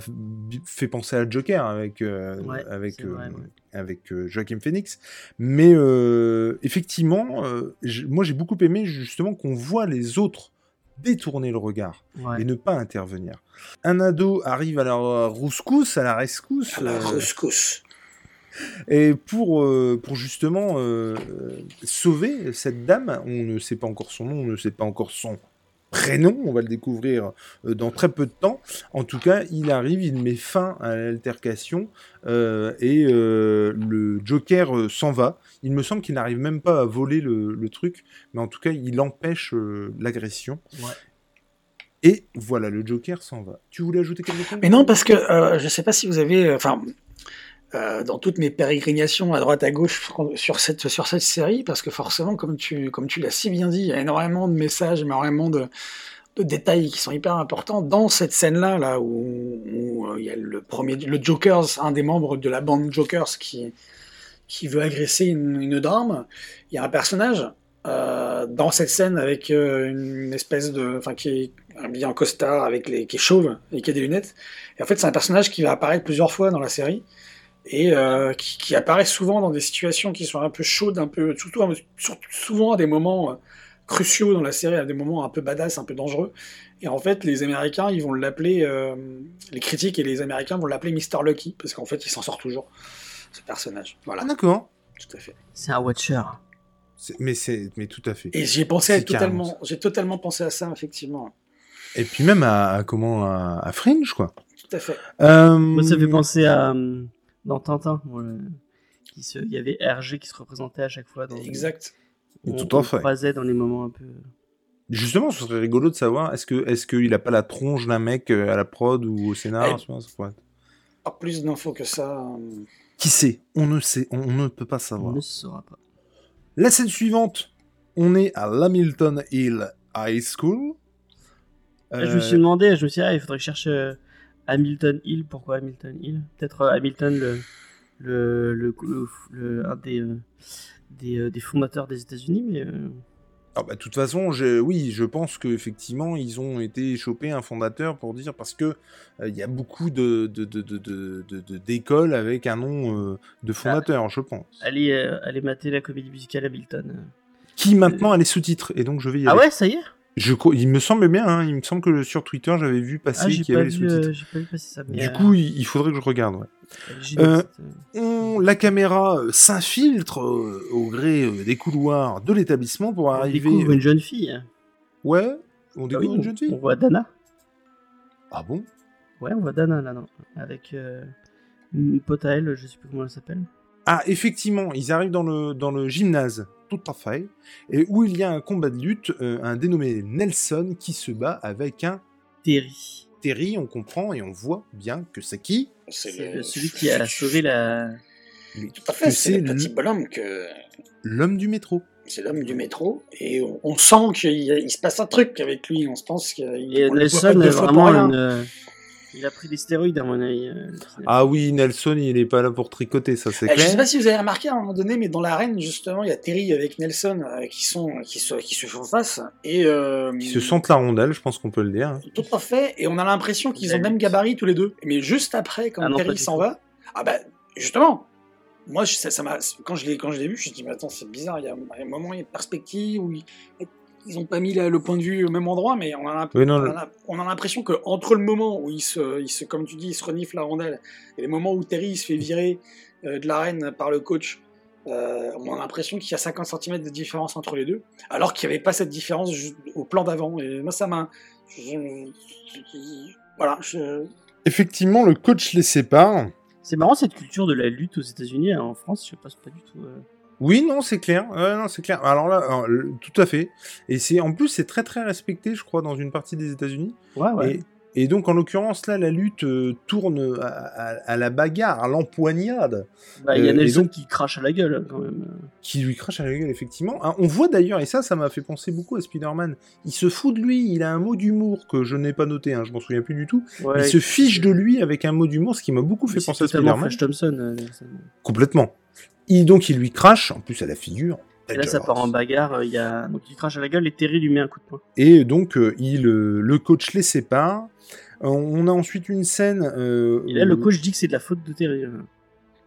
fait penser à Joker avec euh, Ouais, avec vrai, euh, ouais. avec euh, Joaquin Phoenix, mais euh, effectivement, euh, moi j'ai beaucoup aimé justement qu'on voit les autres détourner le regard Ouais. et ne pas intervenir. Un ado arrive à la rouscousse, à la rescousse, À la euh, rescousse. Et pour, euh, pour justement euh, sauver cette dame, on ne sait pas encore son nom, on ne sait pas encore son prénom, on va le découvrir euh, dans très peu de temps. En tout cas, il arrive, il met fin à l'altercation euh, et le Joker s'en va. Il me semble qu'il n'arrive même pas à voler le, le truc, mais en tout cas, il empêche l'agression. Ouais. Et voilà, le Joker s'en va. Tu voulais ajouter quelque chose? Mais non, parce que je sais pas si vous avez, enfin, euh, dans toutes mes pérégrinations à droite à gauche sur cette sur cette série, parce que forcément, comme tu comme tu l'as si bien dit, il y a énormément de messages, énormément de, de détails qui sont hyper importants dans cette scène-là, là où, euh, il y a le premier, le Jokers, un des membres de la bande Jokers qui qui veut agresser une, une dame. Il y a un personnage euh, dans cette scène avec une espèce de, enfin qui est habillé en costard avec les, qui est chauve et qui a des lunettes. Et en fait, c'est un personnage qui va apparaître plusieurs fois dans la série et euh, qui, qui, apparaît souvent dans des situations qui sont un peu chaudes, un peu surtout, surtout souvent à des moments euh, cruciaux dans la série, à des moments un peu badass, un peu dangereux. Et en fait, les Américains, ils vont l'appeler, euh, les critiques et les Américains vont l'appeler Mr. Lucky parce qu'en fait, il s'en sort toujours ce personnage. Voilà. Ah, d'accord. Tout à fait. C'est un Watcher. Mais c'est, mais tout à fait. Et j'ai pensé totalement, j'ai totalement pensé à ça effectivement. Et puis même à, à comment à, à, Fringe quoi. Tout à fait. Euh... Moi, ça fait penser à dans Tintin. Se... Il y avait RG qui se représentait à chaque fois. Dans exact. On, tout en fait. croisait dans les moments un peu. Justement, ce serait rigolo de savoir est-ce que est-ce qu'il a pas la tronche d'un mec euh, à la prod ou au scénar. Pas plus d'infos que ça. Qui sait? On ne sait, on ne peut pas savoir. On ne saura pas. La scène suivante, on est à l'Hamilton Hill High School. Euh... Je me suis demandé, je me suis dit, ah, il faudrait que je cherche euh, Hamilton Hill. Pourquoi Hamilton Hill? Peut-être euh, Hamilton, le, le, le, le, un des, euh, des, des, fondateurs des États-Unis, mais. Ah bah, de toute façon, je, oui, je pense qu'effectivement, ils ont été chopés un fondateur pour dire parce que il euh, y a beaucoup de, de, de, de d'écoles avec un nom euh, de fondateur, ah, je pense. Allez, euh, allez mater la comédie musicale Hamilton. Qui maintenant a les sous-titres, et donc je vais y ah aller. Ah ouais, ça y est? Je, il me semble bien, hein, il me semble que sur Twitter j'avais vu passer ah, qu'il y avait les sous-titres. ça. du coup, il, il, faudrait que je regarde. Ouais. Euh, on, la caméra s'infiltre euh, au gré euh, des couloirs de l'établissement pour arriver. On découvre une jeune fille. Ouais, on découvre oui, une jeune fille. On voit Dana. Ah bon? Ouais, on voit Dana là, non Avec une pote à elle, je sais plus comment elle s'appelle. Ah, effectivement, ils arrivent dans le, dans le gymnase, tout à fait, et où il y a un combat de lutte, un dénommé Nelson qui se bat avec un Terry. Terry, on comprend et on voit bien que c'est qui? C'est le... celui qui a sauvé la. Mais Tout à fait, c'est le petit bonhomme que. L'homme du métro. C'est l'homme du métro, et on, on sent qu'il il se passe un truc avec lui. On se pense qu'il. Et Nelson est vraiment une. Il a pris des stéroïdes à mon avis. Euh, ah oui, Nelson, il est pas là pour tricoter, ça c'est eh, clair. Je sais pas si vous avez remarqué à un moment donné, mais dans l'arène justement, il y a Terry avec Nelson euh, qui sont qui se qui se font face et euh, qui se sentent la rondelle, je pense qu'on peut le dire. Tout à fait, et on a l'impression qu'ils ont le même gabarit tous les deux. Mais juste après, quand Ah non, Terry s'en va, ah bah justement. Moi, je- ça, ça m'a quand je l'ai quand je l'ai vu, je me suis dit mais attends, c'est bizarre. Il y a un moment, il y a une perspective où ils ont pas mis la- le point de vue au même endroit, mais on a l'impression Oui, non, on le- a, on a l'impression que entre le moment où il se, il se, comme tu dis, il se renifle la rondelle, et le moment où Terry il se fait virer euh, de l'arène par le coach, euh, on a l'impression qu'il y a 50 cm de différence entre les deux, alors qu'il n'y avait pas cette différence au plan d'avant. Et moi, ça m'a, je- je- voilà, je, Effectivement, le coach les sépare. C'est marrant cette culture de la lutte aux États-Unis. hein. En France, je passe pas du tout. euh. Oui, non, c'est clair. Non, c'est clair. Alors là, alors, tout à fait. Et c'est en plus, c'est très très respecté, je crois, dans une partie des États-Unis. Ouais, ouais. Et, et donc, en l'occurrence, là, la lutte euh, tourne à, à- à la bagarre, à l'empoignade, Bah, il y a euh, Nelson donc- qui crache à la gueule quand même. qui lui crache à la gueule, effectivement. Ah, on voit d'ailleurs, et ça, ça m'a fait penser beaucoup à Spider-Man. Il se fout de lui. Il a un mot d'humour que je n'ai pas noté. Hein, je m'en souviens plus du tout. Ouais, il se fiche de lui avec un mot d'humour, ce qui m'a beaucoup fait penser à Spider-Man. Flash Thompson. euh. Complètement. Et donc, il lui crache, en plus à la figure. Et là, ça part en bagarre. euh, Il y a donc il crache à la gueule et Terry lui met un coup de poing. Et donc, euh, il, euh, le coach les sépare. On a ensuite une scène. euh, Et là, le coach dit que c'est de la faute de Terry.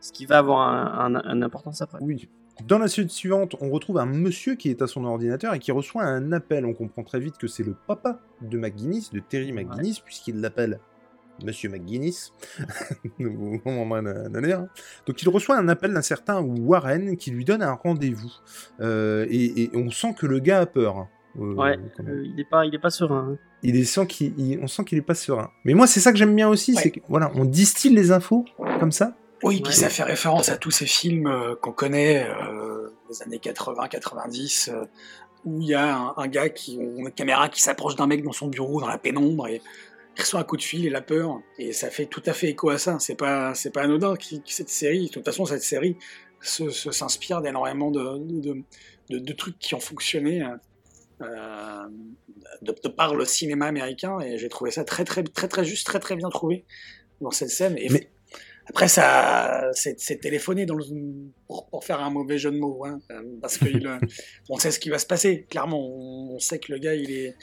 Ce qui va avoir un, un- un importance après. Oui. Dans la suite suivante, on retrouve un monsieur qui est à son ordinateur et qui reçoit un appel. On comprend très vite que c'est le papa de McGuinness, de Terry McGuinness, puisqu'il l'appelle Monsieur McGuinness. au moment donné. Donc il reçoit un appel d'un certain Warren qui lui donne un rendez-vous. Euh, et, et on sent que le gars a peur. hein. Euh, Ouais, euh, il est pas, il est pas serein. hein. il est sent qu'il, il- on sent qu'il est pas serein. Mais moi, c'est ça que j'aime bien aussi, Ouais. c'est que voilà, on distille les infos comme ça. Oui, Ouais. puis ça fait référence à tous ces films euh, qu'on connaît euh, des années 80-90, euh, où il y a un, un gars qui, une caméra qui s'approche d'un mec dans son bureau, dans la pénombre, et il reçoit un coup de fil et la peur, et ça fait tout à fait écho à ça. C'est pas, c'est pas anodin qui- cette série. De toute façon, cette série se, se- s'inspire d'énormément de, de, de- de trucs qui ont fonctionné. euh, de, de par le cinéma américain et j'ai trouvé ça très très très très juste très très bien trouvé dans cette scène et Mais- Après, ça, c'est téléphoné dans le, pour, pour, faire un mauvais jeu de mots, hein, parce que il, on sait ce qui va se passer. Clairement, on, sait que le gars, il est.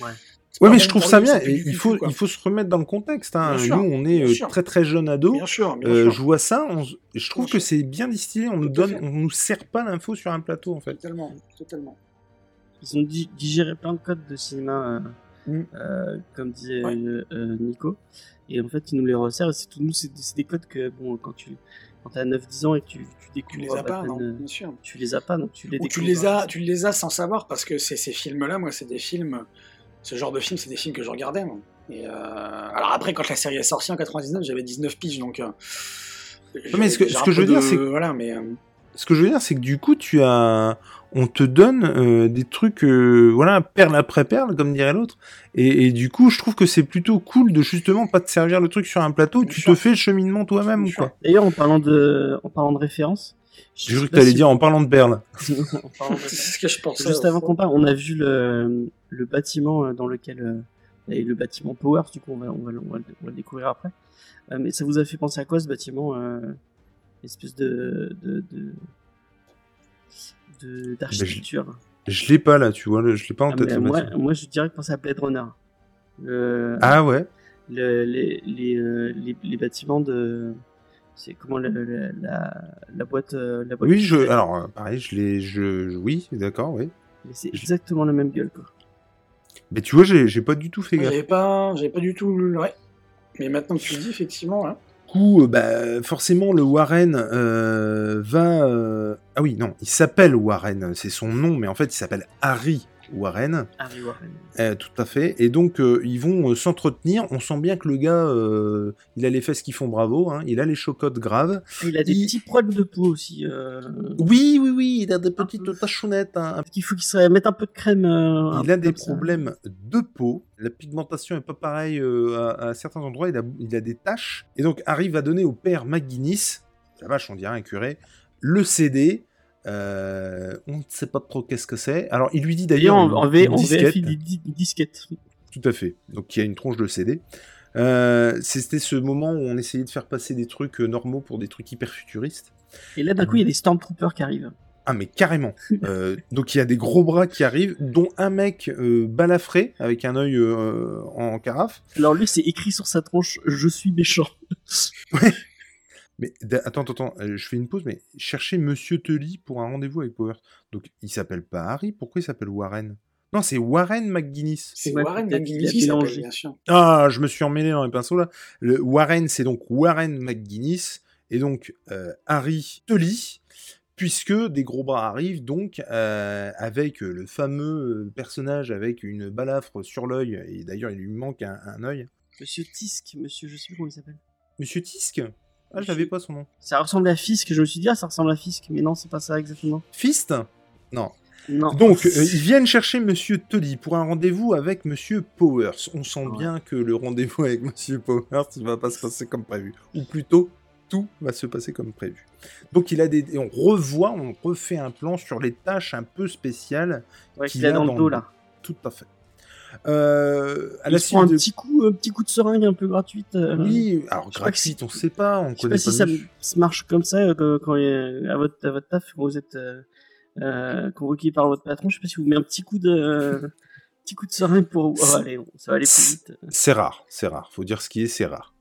Ouais. Oui, mais je trouve ça bien. Il faut, il faut se remettre dans le contexte. Hein. Nous, on est euh, très très jeune ado. Bien sûr, bien euh, sûr. Je vois ça. On, je trouve que c'est bien distillé. On nous donne, on nous sert pas l'info sur un plateau en fait. Totalement, totalement. Ils ont digéré plein de codes de cinéma, euh, mm. euh, comme disait ouais. euh, Nico. Et en fait, ils nous les resserrent. C'est tout nous, c'est des codes que bon, quand tu quand t'as 9-10 ans et que tu, tu découvres tu les as pas, non, bien sûr. tu les as pas, donc tu les Ou tu les as, tu les as sans savoir parce que ces films-là, moi, c'est des films ce genre de film, c'est des films que je regardais. Moi. Et euh... Alors après, quand la série est sortie en 99, j'avais 19 piges, donc. Euh... mais ce que, ce que je veux de... dire, c'est que... voilà, mais. Euh... Ce que je veux dire, c'est que du coup, tu as, on te donne euh, des trucs, euh, voilà, perle après perle, comme dirait l'autre. Et, et, du coup, je trouve que c'est plôt cool de justement pas te servir le truc sur un plateau. Bien tu sûr. te fais le cheminement toi-même ou quoi. D'ailleurs, en parlant de, en parlant de référence. J'ai cru que t'allais si... dire en parlant de perles. c'est ce que je pensais. Juste avant qu'on parle, on a vu le, le bâtiment dans lequel et le bâtiment Powers, du coup, on va, on va, on va, on va le découvrir après. Euh, mais ça vous a fait penser à quoi ce bâtiment euh, Espèce de. d'architecture? Ben, je je l'ai pas là, tu vois, je l'ai pas en ah, tête. Moi, moi, je dirais que penser à Blade Runner. Le, ah ouais le, les, les, euh, les, les, bâtiments de. C'est comment la, la, la, la, boîte, la boîte. Oui, je, alors pareil, je l'ai. Je, oui, d'accord, oui. C'est exactement la même gueule, quoi. Mais tu vois, j'ai pas du tout fait gaffe. J'avais pas, pas du tout. Ouais. Mais maintenant que tu le dis, effectivement. Hein. Du coup, bah, forcément, le Warren euh, va. Euh... Ah oui, non, il s'appelle Warren, c'est son nom, mais en fait, il s'appelle Harry Warren. Harry Warren. Euh, tout à fait. Et donc, euh, ils vont s'entretenir. On sent bien que le gars, euh, il a les fesses qui font bravo. Hein. Il a les chocottes graves. Il a des il... petits problèmes de peau aussi. euh. Oui, oui, oui. Il a des petites tachonnettes. Hein. Il faut qu'il se mette un peu de crème. euh, il a des problèmes ça. de peau. La pigmentation est pas pareille euh, à, à, certains endroits. Il a, il a des taches. Et donc, arrive à donner au père McGuinness, la vache, on dirait un curé, le CD. Euh, on ne sait pas trop qu'est-ce que c'est. Alors, il lui dit d'ailleurs. En, en, en dit disquette. Tout à fait. Donc, il y a une tronche de CD. Euh, C'était ce moment où on essayait de faire passer des trucs normaux pour des trucs hyper futuristes. Et là, d'un coup, il y a des Stormtroopers qui arrivent. Ah, mais carrément. euh, donc, il y a des gros bras qui arrivent, dont un mec euh, balafré, avec un œil euh, en carafe. Alors, lui, c'est écrit sur sa tronche Je suis méchant. ouais. Mais attends, attends, euh, je fais une pause, mais cherchez Monsieur Tully pour un rendez-vous avec Powers. Donc, il s'appelle pas Harry, pourquoi il s'appelle Warren? Non, c'est Warren McGuinness. C'est Warren McGuinness qui s'appelle, bien sûr. Ah, je me suis emmêlé dans les pinceaux là. Le Warren, c'est donc Warren McGuinness, et donc euh, Harry Tully, puisque des gros bras arrivent, donc, euh, avec le fameux personnage avec une balafre sur l'œil, et d'ailleurs, il lui manque un, un œil. Monsieur Tisk, monsieur, je sais plus comment il s'appelle. Monsieur Tisk? Ah, je n'avais pas son nom. Ça ressemble à Fisk, je me suis dit, ah, ça ressemble à Fisk, mais non, c'est pas ça exactement. Fist? Non. Non. Donc, euh, ils viennent chercher Monsieur Tully pour un rendez-vous avec Monsieur Powers. On sent ouais. bien que le rendez-vous avec Monsieur Powers ne va pas se passer comme prévu. Ou plutôt, tout va se passer comme prévu. Donc, il a des... On revoit, on refait un plan sur les tâches un peu spéciales ouais, qu'il a dans, dans le dos, là. Tout à fait. Euh, à la suite un de... petit coup, un petit coup de seringue un peu gratuite. Euh, oui, alors gratuite, on sait pas, on je connaît sais pas, pas si ça, ça, marche comme ça euh, quand, à votre à votre taf quand vous êtes euh, convoqué par votre patron. Je sais pas si vous mettez un petit coup de petit coup de seringue pour. Oh, allez, ça va aller plus vite. C'est rare, c'est rare. Faut dire ce qui est, c'est rare.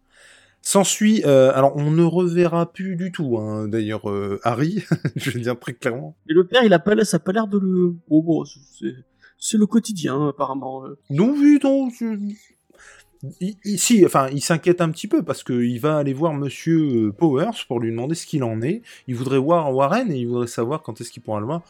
S'ensuit, euh, alors on ne reverra plus du tout, hein, d'ailleurs, euh, Harry, je vais le dire très clairement. Et le père, il a pas, ça a pas l'air de le. Oh, bon, c'est c'est le quotidien apparemment. Non vu non. Il, si, enfin, il s'inquiète un petit peu parce qu'il va aller voir Monsieur Powers pour lui demander ce qu'il en est. Il voudrait voir Warren et il voudrait savoir quand est-ce qu'il pourra le voir.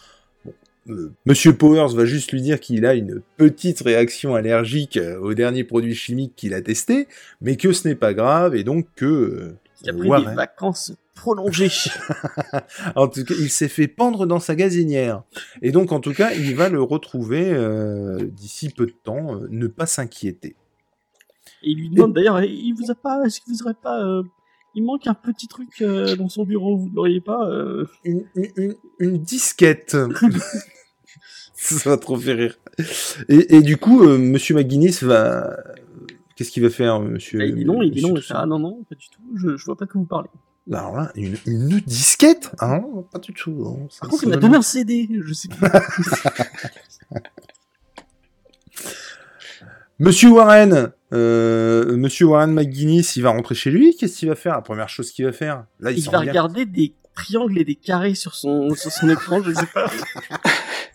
Bon, euh, Monsieur Powers va juste lui dire qu'il a une petite réaction allergique au dernier produit chimique qu'il a testé, mais que ce n'est pas grave et donc que. Il a pris Warren... des vacances prolongé. en tout cas, il s'est fait pendre dans sa gazinière. Et donc, en tout cas, il va le retrouver euh, d'ici peu de temps. Euh, ne pas s'inquiéter. Et il lui demande Et... d'ailleurs, il vous a pas, est-ce que vous aurez pas, euh, il manque un petit truc euh, dans son bureau, vous l'auriez pas euh une, une, une, disquette. Ça va trop faire rire. Et, et du coup, Monsieur McGuinness va Qu'est-ce qu'il va faire, monsieur Bah, il dit non, il dit non, ah non, non, pas du tout, je, je vois pas de quoi vous parlez. Alors là, une, une disquette Ah non, pas du tout. non, ça- Par contre, il m'a donné un CD, je sais pas. Monsieur Warren, euh, Monsieur Warren McGuinness, il va rentrer chez lui. Qu'est-ce qu'il va faire La première chose qu'il va faire, là, il, va regarder des triangles et des carrés sur son, sur son écran, je sais pas.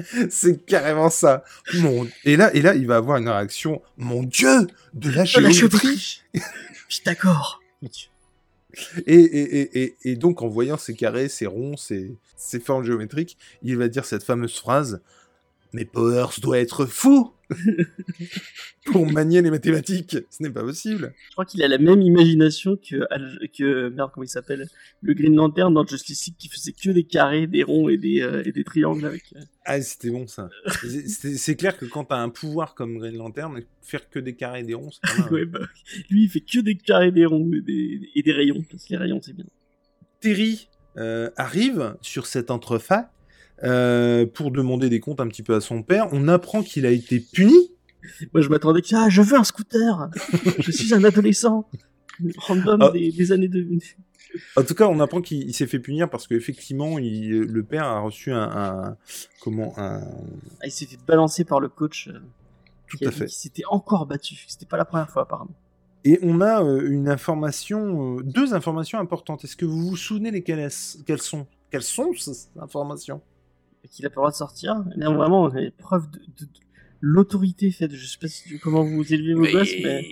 C'est carrément ça. Mon... Et là, et là, il va avoir une réaction. Mon Dieu, de la De la géométrie. Je suis d'accord. Et, et, et, et, et donc, en voyant ces carrés, ces ronds, ces, ces formes géométriques, il va dire cette fameuse phrase Mais Powers doit être fou pour manier les mathématiques. Ce n'est pas possible. Je crois qu'il a la même imagination que, que merde, comment il s'appelle? Le Green Lantern dans Justice League qui faisait que des carrés, des ronds et des, euh, et des triangles avec. euh, Ah, c'était bon ça. C'est- clair que quand t'as un pouvoir comme Green Lantern, faire que des carrés et des ronds, c'est quand même. ouais, bah, lui, il fait que des carrés, des ronds et des, et des rayons. Parce que les rayons, c'est bien. Terry euh, arrive sur cet entrefait euh, pour demander des comptes un petit peu à son père. On apprend qu'il a été puni. Moi, je m'attendais que, ah, je veux un scooter. je suis un adolescent. Random Ah. des, des années de. En tout cas, on apprend qu'il il s'est fait punir parce qu'effectivement, le père a reçu un, un- comment un Ah, il s'est fait balancer par le coach. euh, tout qui à fait. qu'il s'était encore battu. C'était pas la première fois, apparemment. Et on a euh, une information, euh, deux informations importantes. Est-ce que vous vous souvenez lesquelles elles- quelles sont Quelles sont ces informations? Et qu'il a pas le droit de sortir. Là, vraiment, on a les preuves de, de- de l'autorité faite. Je sais pas si- comment vous élevez vos Mais gosses, mais.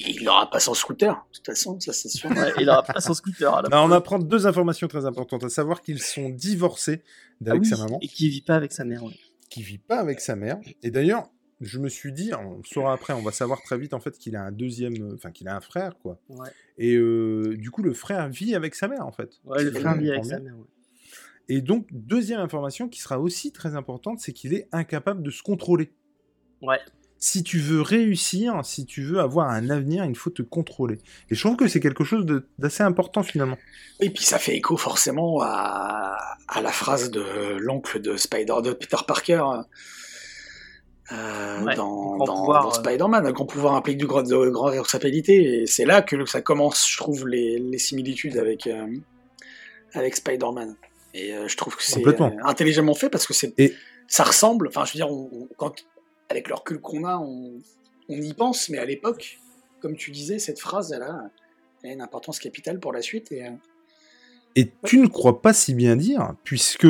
il n'aura pas son scooter, de toute façon, ça c'est sûr. Ouais, il aura pas son scooter à la Bah, On apprend deux informations très importantes, à savoir qu'ils sont divorcés Ah avec oui, sa maman. Et qui vit pas avec sa mère. ouais. qui vit pas avec sa mère. Et d'ailleurs, je me suis dit, on le saura après, on va savoir très vite en fait qu'il a un deuxième, enfin qu'il a un frère quoi. Ouais, Et euh, du coup, le frère vit avec sa mère en fait. ouais le frère vit avec bien. sa mère. ouais. Et donc, deuxième information qui sera aussi très importante, c'est qu'il est incapable de se contrôler. Ouais. Si tu veux réussir, si tu veux avoir un avenir, il faut te contrôler. Et je trouve que c'est quelque chose d'assez important finalement. Et puis ça fait écho forcément à, à la phrase de l'oncle de Spider, de Peter Parker euh, Ouais, dans, grand dans- pouvoir, dans euh. Spider-Man. Un grand pouvoir implique du grand, de grande responsabilité. Et c'est là que ça commence, je trouve, les, les similitudes avec, euh, avec Spider-Man. Et euh, je trouve que c'est euh, intelligemment fait parce que c'est Et- ça ressemble. Enfin, je veux dire, on- on- quand, avec le recul qu'on a, on, on y pense, mais à l'époque, comme tu disais, cette phrase, elle a, elle a une importance capitale pour la suite. Et, euh, Et tu ne crois pas si bien dire, puisque,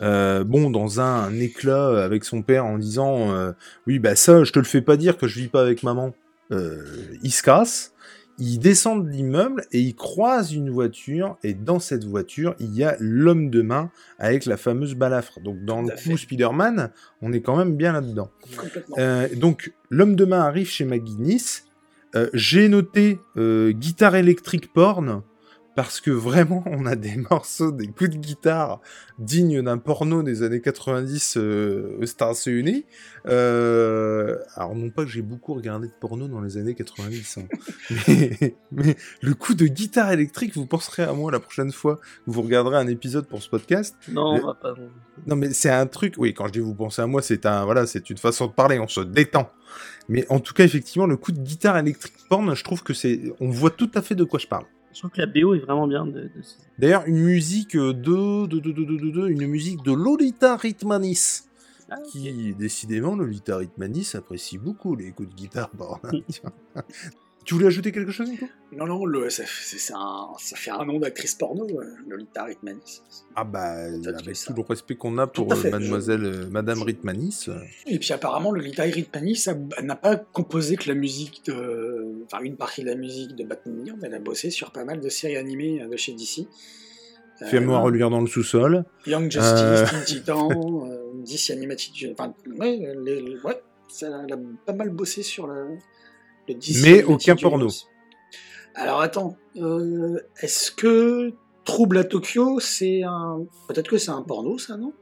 euh, bon, dans un éclat avec son père en disant euh, Oui, bah ça, je te le fais pas dire que je vis pas avec maman, euh, il se casse. Il descend de l'immeuble et il croise une voiture, et dans cette voiture, il y a l'homme de main avec la fameuse balafre. Donc, dans Tout le coup. Spider-Man, on est quand même bien là-dedans. Euh, donc, l'homme de main arrive chez McGuinness. Euh, J'ai noté euh, guitare électrique porn parce que vraiment, on a des morceaux, des coups de guitare dignes d'un porno des années 90 euh, aux Stars Unis. Euh, alors, non pas que j'ai beaucoup regardé de porno dans les années 90, hein. mais, mais le coup de guitare électrique, vous penserez à moi la prochaine fois que vous regarderez un épisode pour ce podcast. Non, Le- on va pas. Non, mais c'est un truc. Oui, quand je dis vous pensez à moi, c'est un voilà, c'est une façon de parler. On se détend. Mais en tout cas, effectivement, le coup de guitare électrique porn, je trouve que c'est. On voit tout à fait de quoi je parle. Je trouve que la BO est vraiment bien. De, de- D'ailleurs, une musique de de, de, de, de, de- de- une musique de Lolita Ritmanis. Ah. Qui, décidément, Lolita Ritmanis apprécie beaucoup les coups de guitare porn. Tu voulais ajouter quelque chose, Nico? Non, non, le, ça, un, ça fait un nom d'actrice porno, euh, Lolita Ritmanis. Ah bah, avec tout le respect qu'on a pour euh, fait, Mademoiselle, euh, Madame Ritmanis. Et puis apparemment, Lolita Ritmanis n'a pas composé que la musique de. Enfin, une partie de la musique de Batman Beyond, elle a bossé sur pas mal de séries animées de chez DC. Euh, Fais-moi reluire dans le sous-sol. Young Justice, Euh. Teen Titan, euh, DC Animated. Enfin, ouais, les- les- ouais, ça, elle a pas mal bossé sur le, le. Mais aucun porno. Alors attends, euh, est-ce que Trouble à Tokyo, c'est un. Peut-être que c'est un porno, ça, non?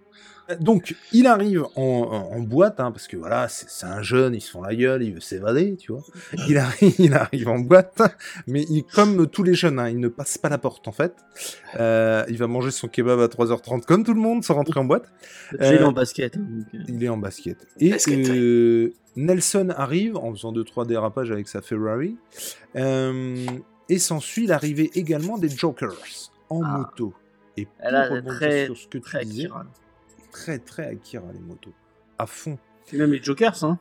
Donc, il arrive en, boîte, hein, parce que voilà, c'est un jeune, il se font la gueule, il veut s'évader, tu vois. Il arrive, il arrive en boîte, mais il, comme tous les jeunes, hein, il ne passe pas la porte en fait. Euh, il va manger son kebab à 3h30 comme tout le monde, sans rentrer en boîte. Il est Euh, en basket. hein, donc, euh, Il est en basket. Et Basket, euh, Nelson arrive en faisant 2-3 dérapages avec sa Ferrari. Et s'ensuit l'arrivée également des Jokers en Ah. moto. Et pour rebondir très- sur ce que tu disais. Très très Akira les motos. À fond. Et même les Jokers, hein.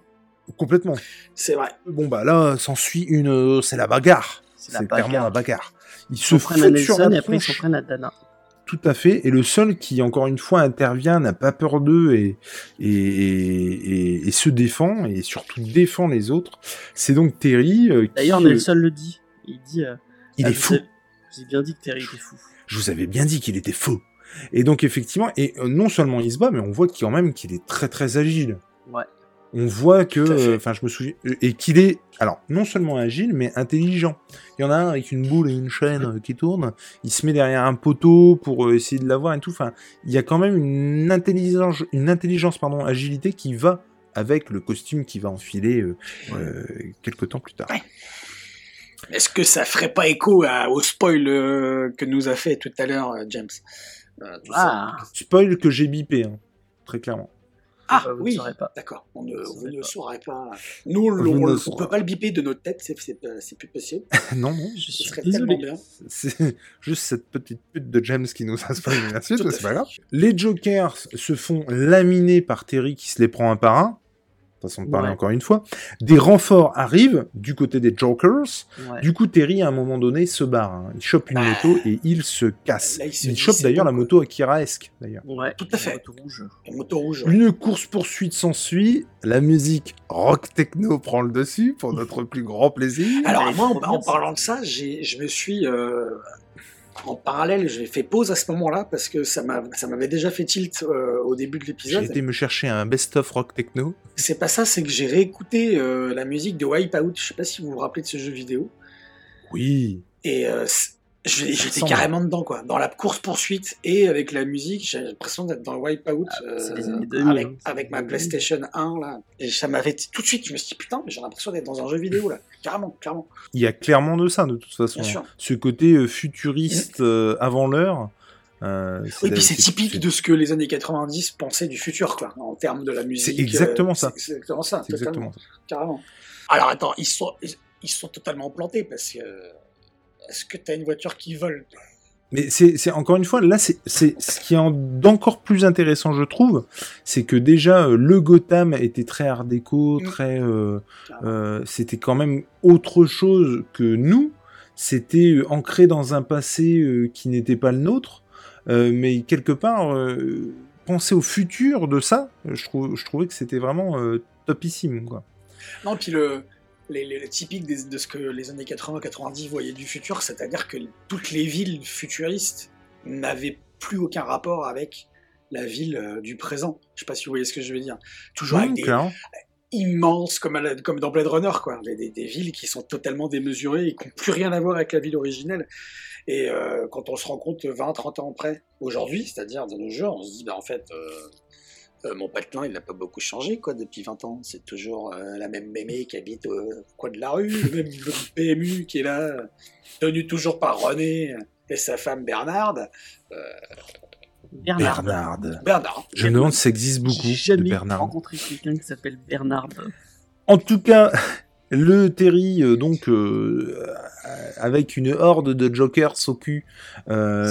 Complètement. C'est vrai. Bon bah là, s'ensuit une... euh, C'est la bagarre. C'est C'est la clairement la bagarre. Ils se prennent sur la et après ils tronche. prennent à Dana. Tout à fait. Et le seul qui, encore une fois, intervient, n'a pas peur d'eux et, et, et, et- et se défend, et surtout défend les autres, c'est donc Terry. euh, D'ailleurs, euh, Nelson le dit. Il dit. euh, il ah, est vous fou. avez- J'ai bien dit que Terry était fou. Je vous avais bien dit qu'il était faux. Et donc, effectivement, et euh, non seulement il se bat, mais on voit quand même qu'il est très très agile. Ouais. On voit que, euh, enfin, je me souviens, euh, et qu'il est, alors, non seulement agile, mais intelligent. Il y en a un avec une boule et une chaîne qui tourne. Il se met derrière un poteau pour essayer de l'avoir et tout. Enfin, il y a quand même une intelligence, une intelligence, pardon, agilité qui va avec le costume qu'il va enfiler euh, euh, quelques temps plus tard. Ouais. Est-ce que ça ferait pas écho à- au spoil euh, que nous a fait tout à l'heure euh, James? Euh, tout ça. Ah, Spoil que j'ai bipé, hein, très clairement. Ah, vous oui, d'accord. On ne, Vous ne pas. Nous, on ne peut pas. le biper de notre tête, c'est- c'est plus possible. non, non, je Ce suis serait désolé. tellement bien. C'est juste cette petite pute de James qui nous a spoilé la suite, c'est pas grave. Les Jokers se font laminer par Terry qui se les prend un par un. Façon de parler Ouais. encore une fois. Des renforts arrivent du côté des Jokers. Ouais. Du coup, Terry, à un moment donné, se barre. hein. Il chope une Ah. moto et il se casse. Là, il se il chope d'ailleurs la moto Akira-esque, d'ailleurs. Ouais, Tout à fait. la moto rouge. La moto rouge. Une course-poursuite s'ensuit. La musique rock techno prend le dessus pour notre plus grand plaisir. Alors moi, en, parlant de ça, j'ai, je me suis euh, en parallèle, j'ai fait pause à ce moment-là parce que ça m'a, ça m'avait déjà fait tilt euh, au début de J'ai l'épisode. été me chercher un best-of rock techno. C'est pas ça, c'est que j'ai réécouté euh, la musique de Wipeout. Je sais pas si vous vous rappelez de ce jeu vidéo. Oui. Et euh, j'étais carrément dedans, quoi. Dans la course poursuite et avec la musique, j'ai l'impression d'être dans le Wipeout Ah, euh, c'est les années 2000, avec, hein. avec ma PlayStation 1 là. Et ça m'avait tout de suite, je me suis dit putain, mais j'ai l'impression d'être dans un jeu vidéo là. Carrément, clairement. Il y a clairement de ça, de toute façon. Bien sûr. Ce côté euh, futuriste euh, avant l'heure. euh, Oui, puis c'est typique de ce que les années 90 pensaient du futur, quoi, en termes de la musique. C'est exactement euh, ça. C'est exactement ça, exactement ça. carrément. Alors attends, ils sont, ils, ils sont totalement plantés parce que. Est-ce que t'as une voiture qui vole Mais c'est encore une fois, là, c'est ce qui est en- d'encore plus intéressant, je trouve, c'est que déjà euh, le Gotham était très art déco, Mm. très, euh, euh, c'était quand même autre chose que nous. C'était ancré dans un passé euh, qui n'était pas le nôtre, mais quelque part, penser au futur de ça, je, trouve, je trouvais que c'était vraiment topissime, quoi. Non, puis le, les, les- le typique des- de ce que les années 80-90 voyaient du futur, c'est-à-dire que toutes les villes futuristes n'avaient plus aucun rapport avec la ville euh, du présent. Je sais pas si vous voyez ce que je veux dire. Toujours avec des clairement. immenses, comme, la- comme dans Blade Runner, quoi. Des, des- des villes qui sont totalement démesurées et qui n'ont plus rien à voir avec la ville originelle. Et euh, quand on se rend compte 20-30 ans après, aujourd'hui, c'est-à-dire de nos jours, on se dit, bah, en fait, euh, euh, mon patelin, il n'a pas beaucoup changé quoi depuis 20 ans. C'est toujours euh, la même mémé qui habite au coin de la rue, le même le PMU qui est là, euh, tenu toujours par René et sa femme Bernarde. Bernard. Bernard. Bernard. Je me demande si ça existe beaucoup, J'ai de jamais Bernard. rencontré quelqu'un qui s'appelle Bernard. En tout cas, le Terry, euh, donc, euh, euh, avec une horde de jokers au cul, euh,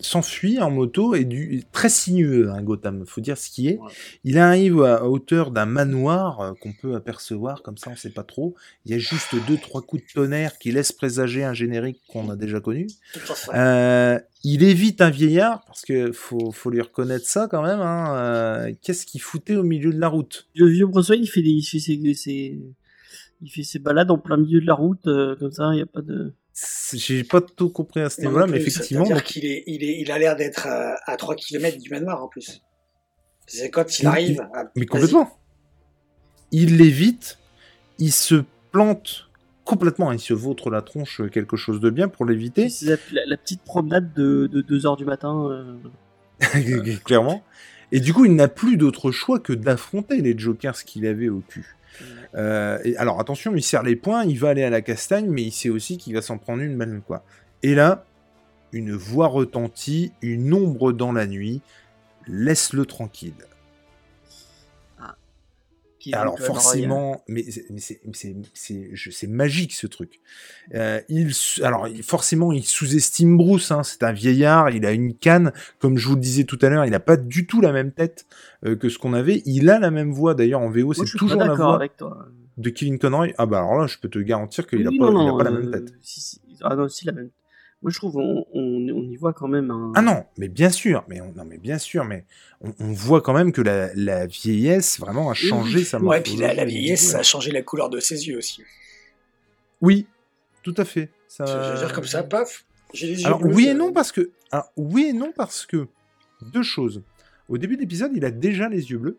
S'enfuit. en moto et du très sinueux, hein, Gotham, faut dire ce qui est. Ouais. Il arrive à hauteur d'un manoir euh, qu'on peut apercevoir, comme ça on sait pas trop. Il y a juste deux, trois coups de tonnerre qui laissent présager un générique qu'on a déjà connu. Euh, il évite un vieillard, parce que faut, faut lui reconnaître ça quand même. Hein, euh, Qu'est-ce qu'il foutait au milieu de la route? Le vieux Bruce Wayne, il fait, des, il fait ses, ses- il fait ses balades en plein milieu de la route, euh, comme ça, il n'y a pas de... C'est- J'ai pas tout compris à ce niveau-là, mais effectivement, C'est-à-dire donc, qu'il est, il est, il a l'air d'être à, à 3 km du manoir en plus. C'est quand il Il- arrive. à- mais complètement. Il l'évite, il se plante complètement, il se vautre la tronche quelque chose de bien pour l'éviter, C'est la, la- la petite promenade de, de 2h du matin. euh, clairement. Et du coup, il n'a plus d'autre choix que d'affronter les Jokers qu'il avait au cul. Euh, alors attention, il serre les poings, il va aller à la castagne, mais il sait aussi qu'il va s'en prendre une même quoi. Et là, une voix retentit, une ombre dans la nuit, laisse-le tranquille. Qui Alors euh, forcément, mais c'est- mais c'est magique ce truc. Euh, il, alors forcément, il sous-estime Bruce. hein, c'est un vieillard, il a une canne. Comme je vous le disais tout à l'heure, il n'a pas du tout la même tête euh, que ce qu'on avait. Il a la même voix d'ailleurs en VO. C'est toujours la voix avec toi. de Kevin Conroy. Ah bah alors là, je peux te garantir qu'il n'a Oui, pas, non, il a non, pas la euh, même tête. si, si. Ah non, si, la même. Moi, je trouve on, on, on y voit quand même un. Ah non, mais bien sûr, mais on, non mais bien sûr, mais on, on voit quand même que la, la vieillesse vraiment a changé sa Ouais, puis la, la morphologie. vieillesse, ça a changé la couleur de ses yeux aussi. Oui, tout à fait. Ça... Je veux dire comme ça, paf, j'ai les yeux Alors oui et euh, non parce que alors, oui et non parce que deux choses. Au début de l'épisode, il a déjà les yeux bleus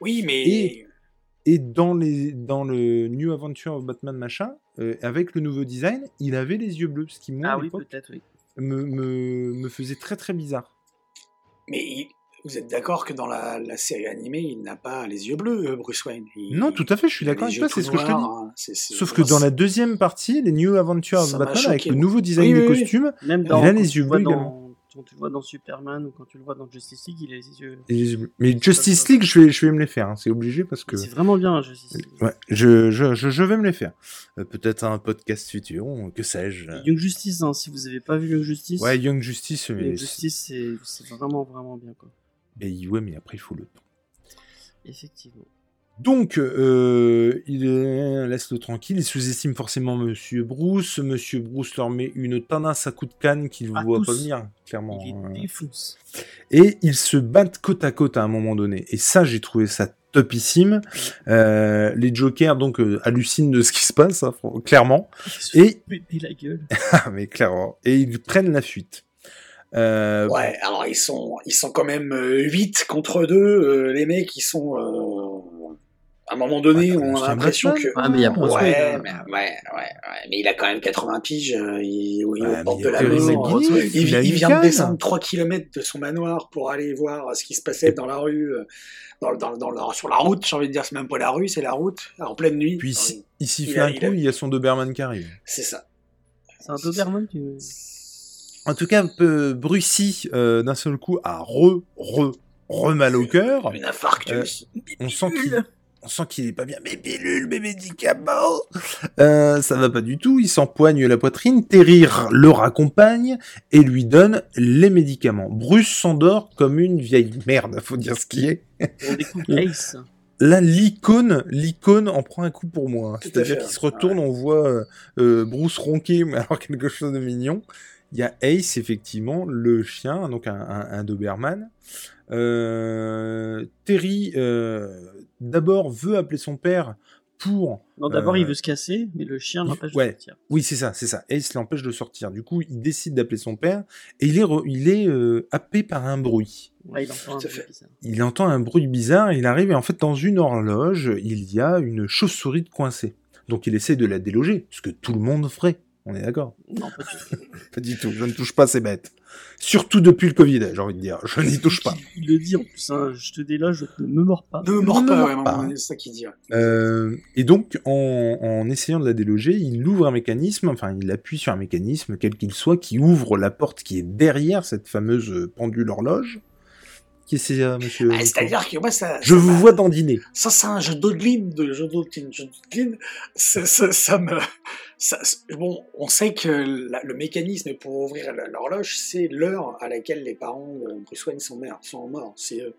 Oui, mais Et- et dans les dans le New Adventure of Batman machin, euh, avec le nouveau design, il avait les yeux bleus, ce qui moi Ah à oui, l'époque peut-être, oui. me, me me faisait très très bizarre. mais il- vous êtes d'accord que dans la, la série animée, il n'a pas les yeux bleus, euh, Bruce Wayne? Il- Non, tout à fait, je suis d'accord avec toi, c'est ce que je te dis. hein, c'est- c'est- Sauf que dans la deuxième partie, les New Adventures m'a Batman, avec le nouveau design Oui, des costumes, Même Il a les yeux bleus dans, quand tu le vois dans Superman ou quand tu le vois dans Justice League, il a les yeux. et mais Justice League, je vais, je vais me les faire, hein, c'est obligé parce que. C'est vraiment bien, Justice League. Ouais, je, je, je, je vais me les faire. Euh, Peut-être un podcast futur, que sais-je. Young Justice, hein, si vous avez pas vu Young Justice, Ouais, Young Justice, mais, Young Justice, c'est c'est vraiment, vraiment bien, quoi. mais, ouais, mais après, il faut le temps. Effectivement. Donc, euh, il euh, laisse-le tranquille, il sous-estime forcément Monsieur Bruce. Monsieur Bruce leur met une tanasse à coup de canne qu'il ne voit tous. pas venir, clairement. Il hein. Et ils se battent côte à côte à un moment donné. Et ça, j'ai trouvé ça topissime. Euh, les Jokers, donc, euh, hallucinent de ce qui se passe, hein, clairement. Il se Et- la gueule. Ah, mais clairement. Et ils prennent la fuite. Euh, Ouais, alors ils sont, ils sont quand même 8 contre 2. les mecs, ils sont. Euh, à un moment donné, Ouais, on a l'impression que. Ah, mais il y a Bruce Ouais, Wayne, mais, hein. ouais, ouais, ouais, mais il a quand même 80 piges, euh, il, Ouais, de a la mort. Il, vient de descendre 3 km de son manoir pour aller voir ce qui se passait dans la rue, euh, dans, dans, dans la- sur la route, j'ai envie de dire, c'est même pas la rue, c'est la route, en pleine nuit. Puis Euh, ici, il s'y il fait a- un coup, il y a son Doberman qui arrive. C'est ça. C'est un Doberman qui. En tout cas, un peu Brucy, euh, d'un seul coup, a re, re, re mal au cœur. Une infarctus. On sent qu'il on sent qu'il est pas bien. Mes pilules, mes médicaments euh, Ça va pas du tout. Il s'empoigne la poitrine. Terry le raccompagne et lui donne les médicaments. Bruce s'endort comme une vieille merde, faut dire ce qui est. On découvre Ace. Là, l'icône, l'icône en prend un coup pour moi. À C'est-à-dire qu'il se retourne, on voit euh, euh, Bruce ronquer, mais alors quelque chose de mignon. Il y a Ace, effectivement, le chien, donc un, un, un Doberman. Euh, Terry, euh, d'abord, veut appeler son père pour... Non, d'abord, Euh, il veut se casser, mais le chien l'empêche ouais. de sortir. Oui, c'est ça, c'est ça. Ace l'empêche de sortir. Du coup, il décide d'appeler son père et il est, re- il est euh, happé par un bruit. Ouais, il entend un bruit bizarre. il entend un bruit bizarre, il arrive et en fait dans une horloge, il y a une chauve-souris de coincée. Donc il essaie de la déloger, ce que tout le monde ferait. On est d'accord Non, pas du tout. Pas du tout, je ne touche pas ces bêtes. Surtout depuis le Covid, j'ai envie de dire, je n'y touche pas. Il le dit en plus, hein, je te déloge, ne me mords pas. Ne me mords pas, maman, c'est ça qu'il dit. ouais. Euh, et donc en, en essayant de la déloger, il ouvre un mécanisme, enfin il appuie sur un mécanisme, quel qu'il soit, qui ouvre la porte qui est derrière cette fameuse pendule horloge. C'est, euh, monsieur Ah, Nico C'est-à-dire que moi, ça. Je ça vous vois dandiner. Ça, c'est un jeu d'Odlin, de jeu d'Odlin, jeu d'Odlin. Ça, ça, ça me. Ça, bon, on sait que la- le mécanisme pour ouvrir l'horloge, c'est l'heure à laquelle les parents de Bruce Wayne sont, morts- sont morts. C'est euh,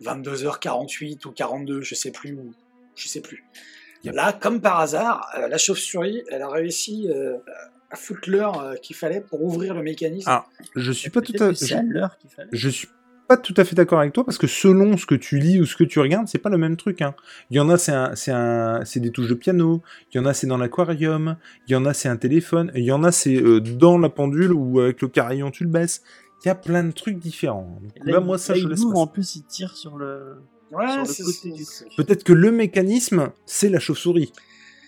22h48 ou 42, je sais plus. ou- Je sais plus. Yep. Là, comme par hasard, euh, la chauve-souris, elle a réussi euh, à foutre l'heure euh, qu'il fallait pour ouvrir le mécanisme. Ah, Je suis pas tout à c'est à l'heure qu'il fallait. je suis pas tout à fait d'accord avec toi parce que selon ce que tu lis ou ce que tu regardes, c'est pas le même truc. Hein. Il y en a, c'est un, c'est un, c'est des touches de piano. Il y en a, c'est dans l'aquarium. Il y en a, c'est un téléphone. Il y en a, c'est euh, dans la pendule ou avec le carillon tu le baisses. Il y a plein de trucs différents. Donc là, moi, ça, là, je laisse ouvre, en plus, il tire sur le. Ouais, sur le c'est- côté du truc. Peut-être que le mécanisme, c'est la chauve-souris.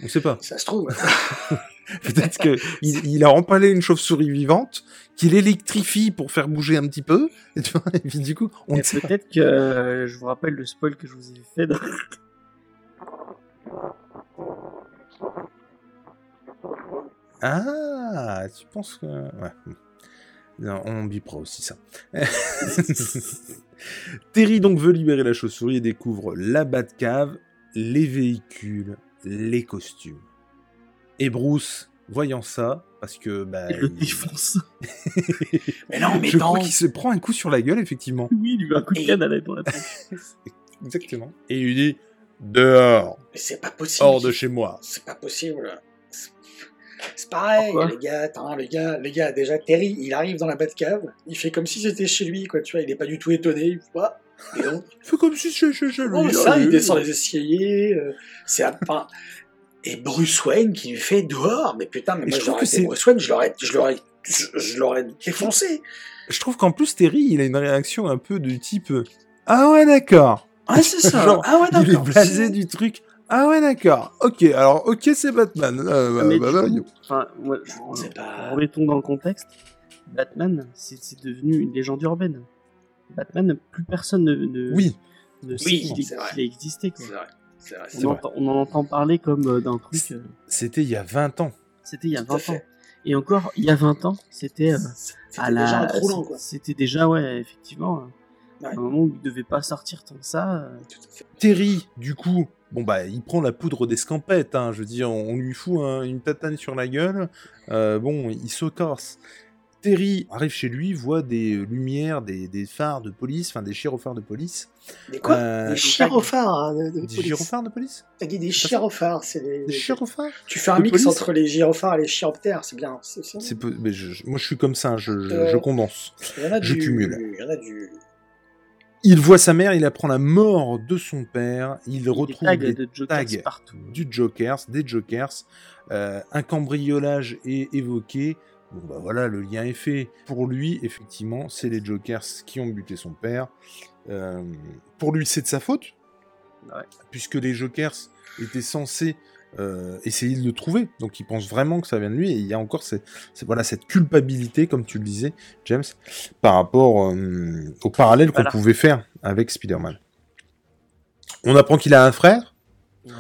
On sait pas. Ça se trouve. Peut-être qu'il il a empalé une chauve-souris vivante, qu'il électrifie pour faire bouger un petit peu. Et, tu vois, et puis du coup, on Peut-être que euh, je vous rappelle le spoil que je vous ai fait. Dans... Ah, tu penses que. Ouais. Non, on bipera aussi ça. Terry donc veut libérer la chauve-souris et découvre la Batcave, les véhicules, les costumes. Et Bruce, voyant ça, parce que bah, Il le défonce. Mais non, mais je non. crois qu'il se prend un coup sur la gueule effectivement. Oui, il lui met un coup de canne à la dans la tête. Exactement. Et il lui dit dehors, Mais c'est pas possible. hors de chez moi. C'est pas possible. C'est- pareil, Pourquoi les gars, attends, les gars, les gars, déjà, Terry, il arrive dans la Batcave, il fait comme si c'était chez lui, quoi, tu vois, il est pas du tout étonné, il fait Et donc, Fais comme si je oh, lui. ça, il descend les escaliers, euh, c'est à enfin, Et Bruce Wayne qui lui fait dehors, mais putain, mais moi, je trouve j'aurais que c'est- Bruce Wayne, je l'aurais, je l'aurais, je, je l'aurais défoncé. Je trouve qu'en plus Terry, il a une réaction un peu du type euh, ah ouais d'accord. Ah, c'est ça. Genre, ah ouais, Il est d'accord. blasé du truc. Ah ouais d'accord. Ok alors ok c'est Batman. Euh, bah, Mais bah, bah, coup, enfin, je- pas- remettons dans le contexte. Batman, c'est c'est devenu une légende urbaine. Batman, plus personne ne, ne, Oui. ne sait Oui, qu'il c'est vrai. qu'il a existé. Quoi. On, vrai. entend- on en entend parler comme euh, d'un truc. euh, C'était il y a 20 ans. c'était il y a Tout à 20 ans. Et encore, il y a 20 ans, c'était euh, C'était à la. déjà un trop long, quoi. C'était déjà, ouais, effectivement. euh, Ouais. À un moment où il devait pas sortir tant que ça. euh. Terry, du coup, bon bah, il prend la poudre d'escampette. Hein, je veux dire, on lui fout un- une tatane sur la gueule. Euh, bon, il se casse. Terry arrive chez lui, voit des lumières, des, des phares de police, enfin des gyrophares de police. Des quoi Euh, Des hein, de- de Des police. gyrophares de police T'as dit des gyrophares, c'est des... Des gyrophares Tu fais un de mix police entre les gyrophares et les chiroptères, c'est bien. c'est ça C'est peu- mais je- moi, je suis comme ça, je, je- Euh, je condense. Il y en a je du... cumule. Il y en a du... Il voit sa mère, il apprend la mort de son père, il des retrouve tags des de Jokers tags partout. du Jokers, des Jokers, euh, un cambriolage est évoqué. Bon bah voilà, le lien est fait. Pour lui, effectivement, c'est les Jokers qui ont buté son père. Euh, pour lui, c'est de sa faute, Ouais. puisque les Jokers étaient censés euh, essayer de le trouver. Donc il pense vraiment que ça vient de lui, et il y a encore cette, cette- voilà, cette culpabilité, comme tu le disais, James, par rapport euh, au parallèle qu'on pouvait faire avec Spider-Man. On apprend qu'il a un frère. Ouais.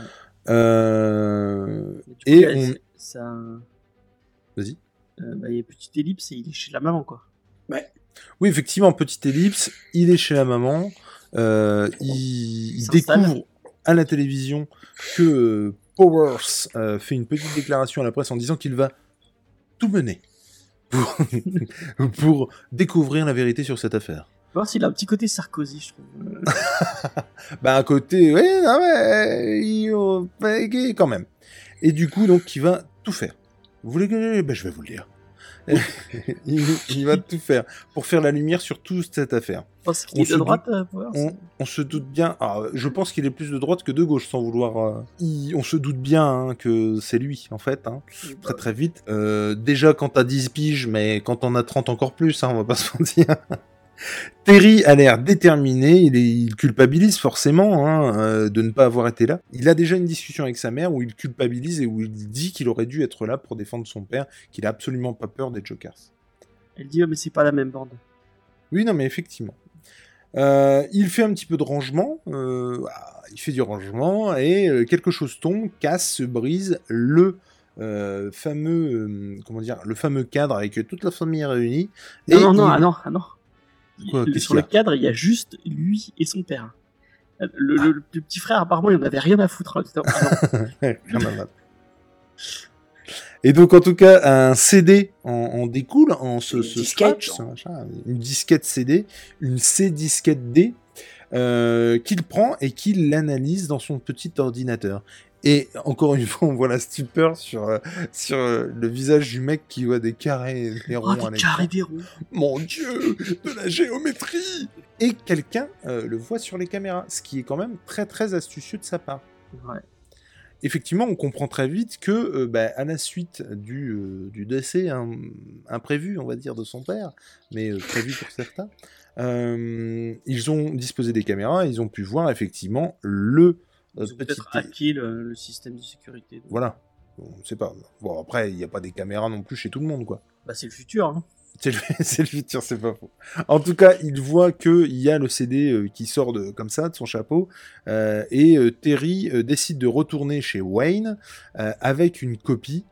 Euh, coup, et on... ça. Vas-y. Euh, bah, il y a une petite ellipse et il est chez la maman, quoi. Oui, effectivement, petite ellipse, il est chez la maman, euh, il, découvre à la télévision que euh, Powers euh, fait une petite déclaration à la presse en disant qu'il va tout mener pour, pour découvrir la vérité sur cette affaire. Voir s'il a un petit côté Sarkozy, je trouve. Bah, à côté, ouais, non, mais, il, euh, bah, quand même. Et du coup, donc, il va tout faire. Vous voulez que... Ben, je vais vous le dire. il, il va tout faire pour faire la lumière sur toute cette affaire. Qu'il est de euh. On, on se doute bien. alors, je pense qu'il est plus de droite que de gauche, sans vouloir. euh, il- on se doute bien hein, que c'est lui, en fait, hein, très très vite. Euh, déjà quand t'as 10 piges, mais quand on a 30 encore plus, hein, on va pas se mentir. Terry a l'air déterminé, il, est- il culpabilise forcément hein, euh, de ne pas avoir été là. Il a déjà une discussion avec sa mère où il culpabilise et où il dit qu'il aurait dû être là pour défendre son père, qu'il a absolument pas peur des Jokers. Elle dit, oh, mais c'est pas la même bande. Oui, non, mais effectivement. Euh, il fait un petit peu de rangement, euh, ah, il fait du rangement, et quelque chose tombe, casse, se brise, le euh, fameux, euh, comment dire, le fameux cadre avec toute la famille réunie. Non, et non, non, il- ah non, ah non. Quoi, Le- qu'est-ce sur le cadre, il y a juste lui et son père. Le, le- le- le petit frère, apparemment, il en avait rien à foutre. hein. Ah. Rien à battre. Et donc, en tout cas, un CD en, en découle, en ce, ce disquette, scratch, genre. ce machin, une disquette CD, une C-disquette D, euh, qu'il prend et qu'il l'analyse dans son petit ordinateur. Et encore une fois, on voit la stupeur sur, euh, sur euh, le visage du mec qui voit des carrés, des ronds Oh, des carrés des ronds. Mon Dieu, de la géométrie Et quelqu'un euh, le voit sur les caméras, ce qui est quand même très très astucieux de sa part Ouais. effectivement, on comprend très vite que, bah, à la suite du, du décès hein, imprévu, on va dire, de son père, mais prévu pour certains, ils ont disposé des caméras, et ils ont pu voir effectivement le Ils ont petit. peut-être hacké le, le système de sécurité. Voilà. On ne sait pas. Bon, après, il n'y a pas des caméras non plus chez tout le monde, quoi. Bah, c'est le futur. Hein. C'est le, le, futur, c'est pas faux. En tout cas, il voit qu'il y a le CD euh, qui sort de, comme ça de son chapeau, euh, et euh, Terry euh, décide de retourner chez Wayne euh, avec une copie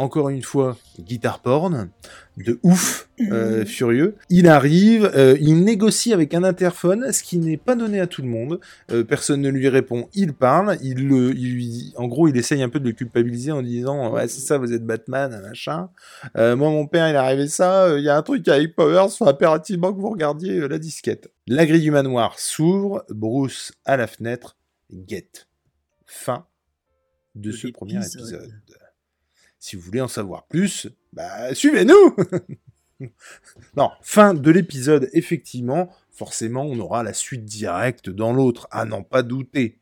encore une fois, guitare porn, de ouf, euh, furieux. Il arrive, euh, il négocie avec un interphone, ce qui n'est pas donné à tout le monde. Euh, personne ne lui répond, il parle, il le, il lui, en gros, il essaye un peu de le culpabiliser en disant, ouais, c'est ça, vous êtes Batman, machin. Moi, mon père, il est arrivé ça, il y a un truc avec Powers, il faut impérativement que vous regardiez la disquette. La grille du manoir s'ouvre, Bruce à la fenêtre, guette. Fin de ce premier épisode. Si vous voulez en savoir plus, bah, suivez-nous Non, fin de l'épisode, effectivement, forcément, on aura la suite directe dans l'autre, à n'en pas douter.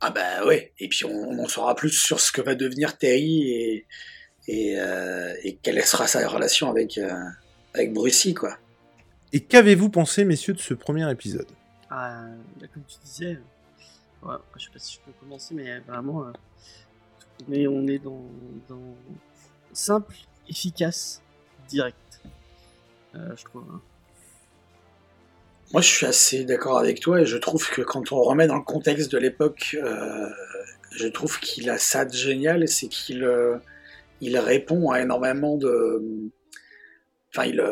Ah bah ouais, et puis on, on, en saura plus sur ce que va devenir Terry et, et, euh, et quelle sera sa relation avec, euh, avec Brucey, quoi. Et qu'avez-vous pensé, messieurs, de ce premier épisode? Ah, bah, comme tu disais, ouais, je sais pas si je peux commencer, mais vraiment... Mais on est dans, simple, efficace, direct. Euh, je trouve. Hein. Moi, je suis assez d'accord avec toi et je trouve que quand on remet dans le contexte de l'époque, euh, je trouve qu'il a ça de génial, c'est qu'il euh, il répond à énormément de. Enfin, il,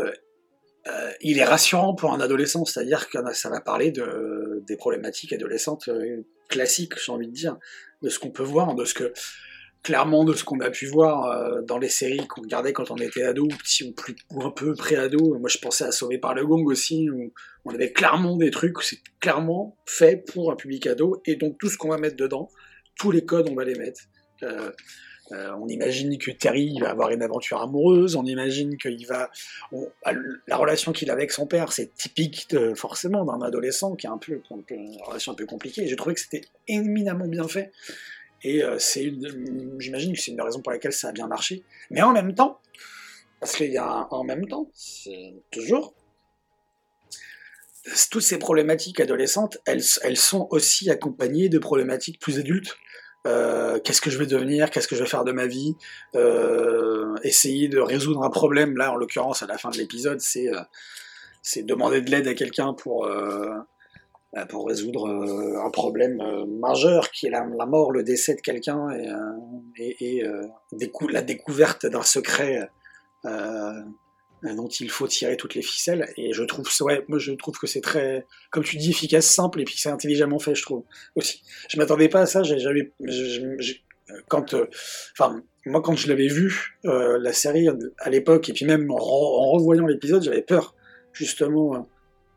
il est rassurant pour un adolescent, c'est-à-dire que ça va parler de, des problématiques adolescentes classiques, j'ai envie de dire, de ce qu'on peut voir, de ce que clairement de ce qu'on a pu voir euh, dans les séries qu'on regardait quand on était ado, ou ou, un peu pré-ado. Moi, je pensais à Sauver par le Gong aussi, où on avait clairement des trucs c'est clairement fait pour un public ado, et donc tout ce qu'on va mettre dedans, tous les codes, on va les mettre. Euh, euh, on imagine que Terry va avoir une aventure amoureuse, on imagine qu'il va... On, la relation qu'il a avec son père, c'est typique de, forcément d'un adolescent qui a un peu, une relation un peu compliquée, j'ai trouvé que c'était éminemment bien fait. Et euh, c'est j'imagine que c'est une raison pour laquelle ça a bien marché. Mais en même temps, parce qu'il y a en même temps, toujours, toutes ces problématiques adolescentes, elles, sont aussi accompagnées de problématiques plus adultes. Euh, qu'est-ce que je vais devenir, qu'est-ce que je vais faire de ma vie, euh, essayer de résoudre un problème. Là, en l'occurrence, à la fin de l'épisode, c'est demander de l'aide à quelqu'un pour pour résoudre euh, un problème euh, majeur qui est la, mort, le décès de quelqu'un et, euh, la découverte d'un secret dont il faut tirer toutes les ficelles. Et je trouve, ouais, moi je trouve que c'est très, comme tu dis, efficace, simple et puis c'est intelligemment fait, je trouve aussi. Je m'attendais pas à ça. J'ai jamais, quand, moi quand je l'avais vu la série à l'époque et puis même en revoyant l'épisode, j'avais peur justement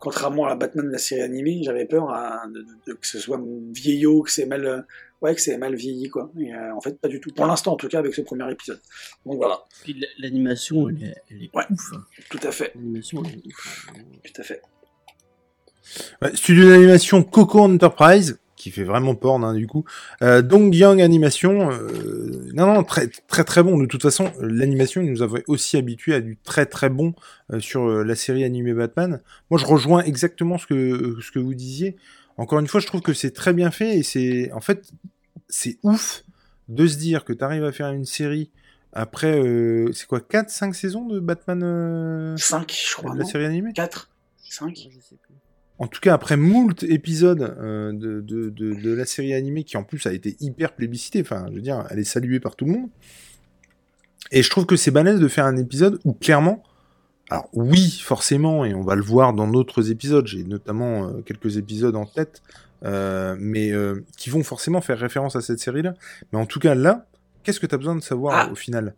contrairement à la Batman de la série animée, j'avais peur hein, de, de, de, que ce soit vieillot, que c'est mal, ouais, que c'est mal vieilli, quoi. Et, euh, en fait, pas du tout. Pour l'instant, en tout cas, avec ce premier épisode. Donc voilà. Puis l'animation, elle est, elle est ouais, ouf. Hein. Tout à fait. L'animation, elle est ouf. Tout à fait. Ouais, studio d'animation Coco Enterprise, qui fait vraiment porn hein, du coup. Euh, Dong Yang Animation, euh, non non très très très bon. De toute façon, l'animation il nous avait aussi habitué à du très très bon euh, sur la série animée Batman. Moi, je rejoins exactement ce que ce que vous disiez. Encore une fois, je trouve que c'est très bien fait et c'est en fait c'est ouf de se dire que tu arrives à faire une série après euh, c'est quoi 4 5 saisons de Batman 5 je crois de la série animée? 4 5 Je sais. En tout cas, après moult épisodes euh, de, de, de, de, la série animée, qui en plus a été hyper plébiscitée, enfin, je veux dire, elle est saluée par tout le monde. Et je trouve que c'est balèze de faire un épisode où clairement, alors oui, forcément, et on va le voir dans d'autres épisodes, j'ai notamment euh, quelques épisodes en tête, euh, mais qui vont forcément faire référence à cette série-là. Mais en tout cas, là, qu'est-ce que tu as besoin de savoir ah. au final?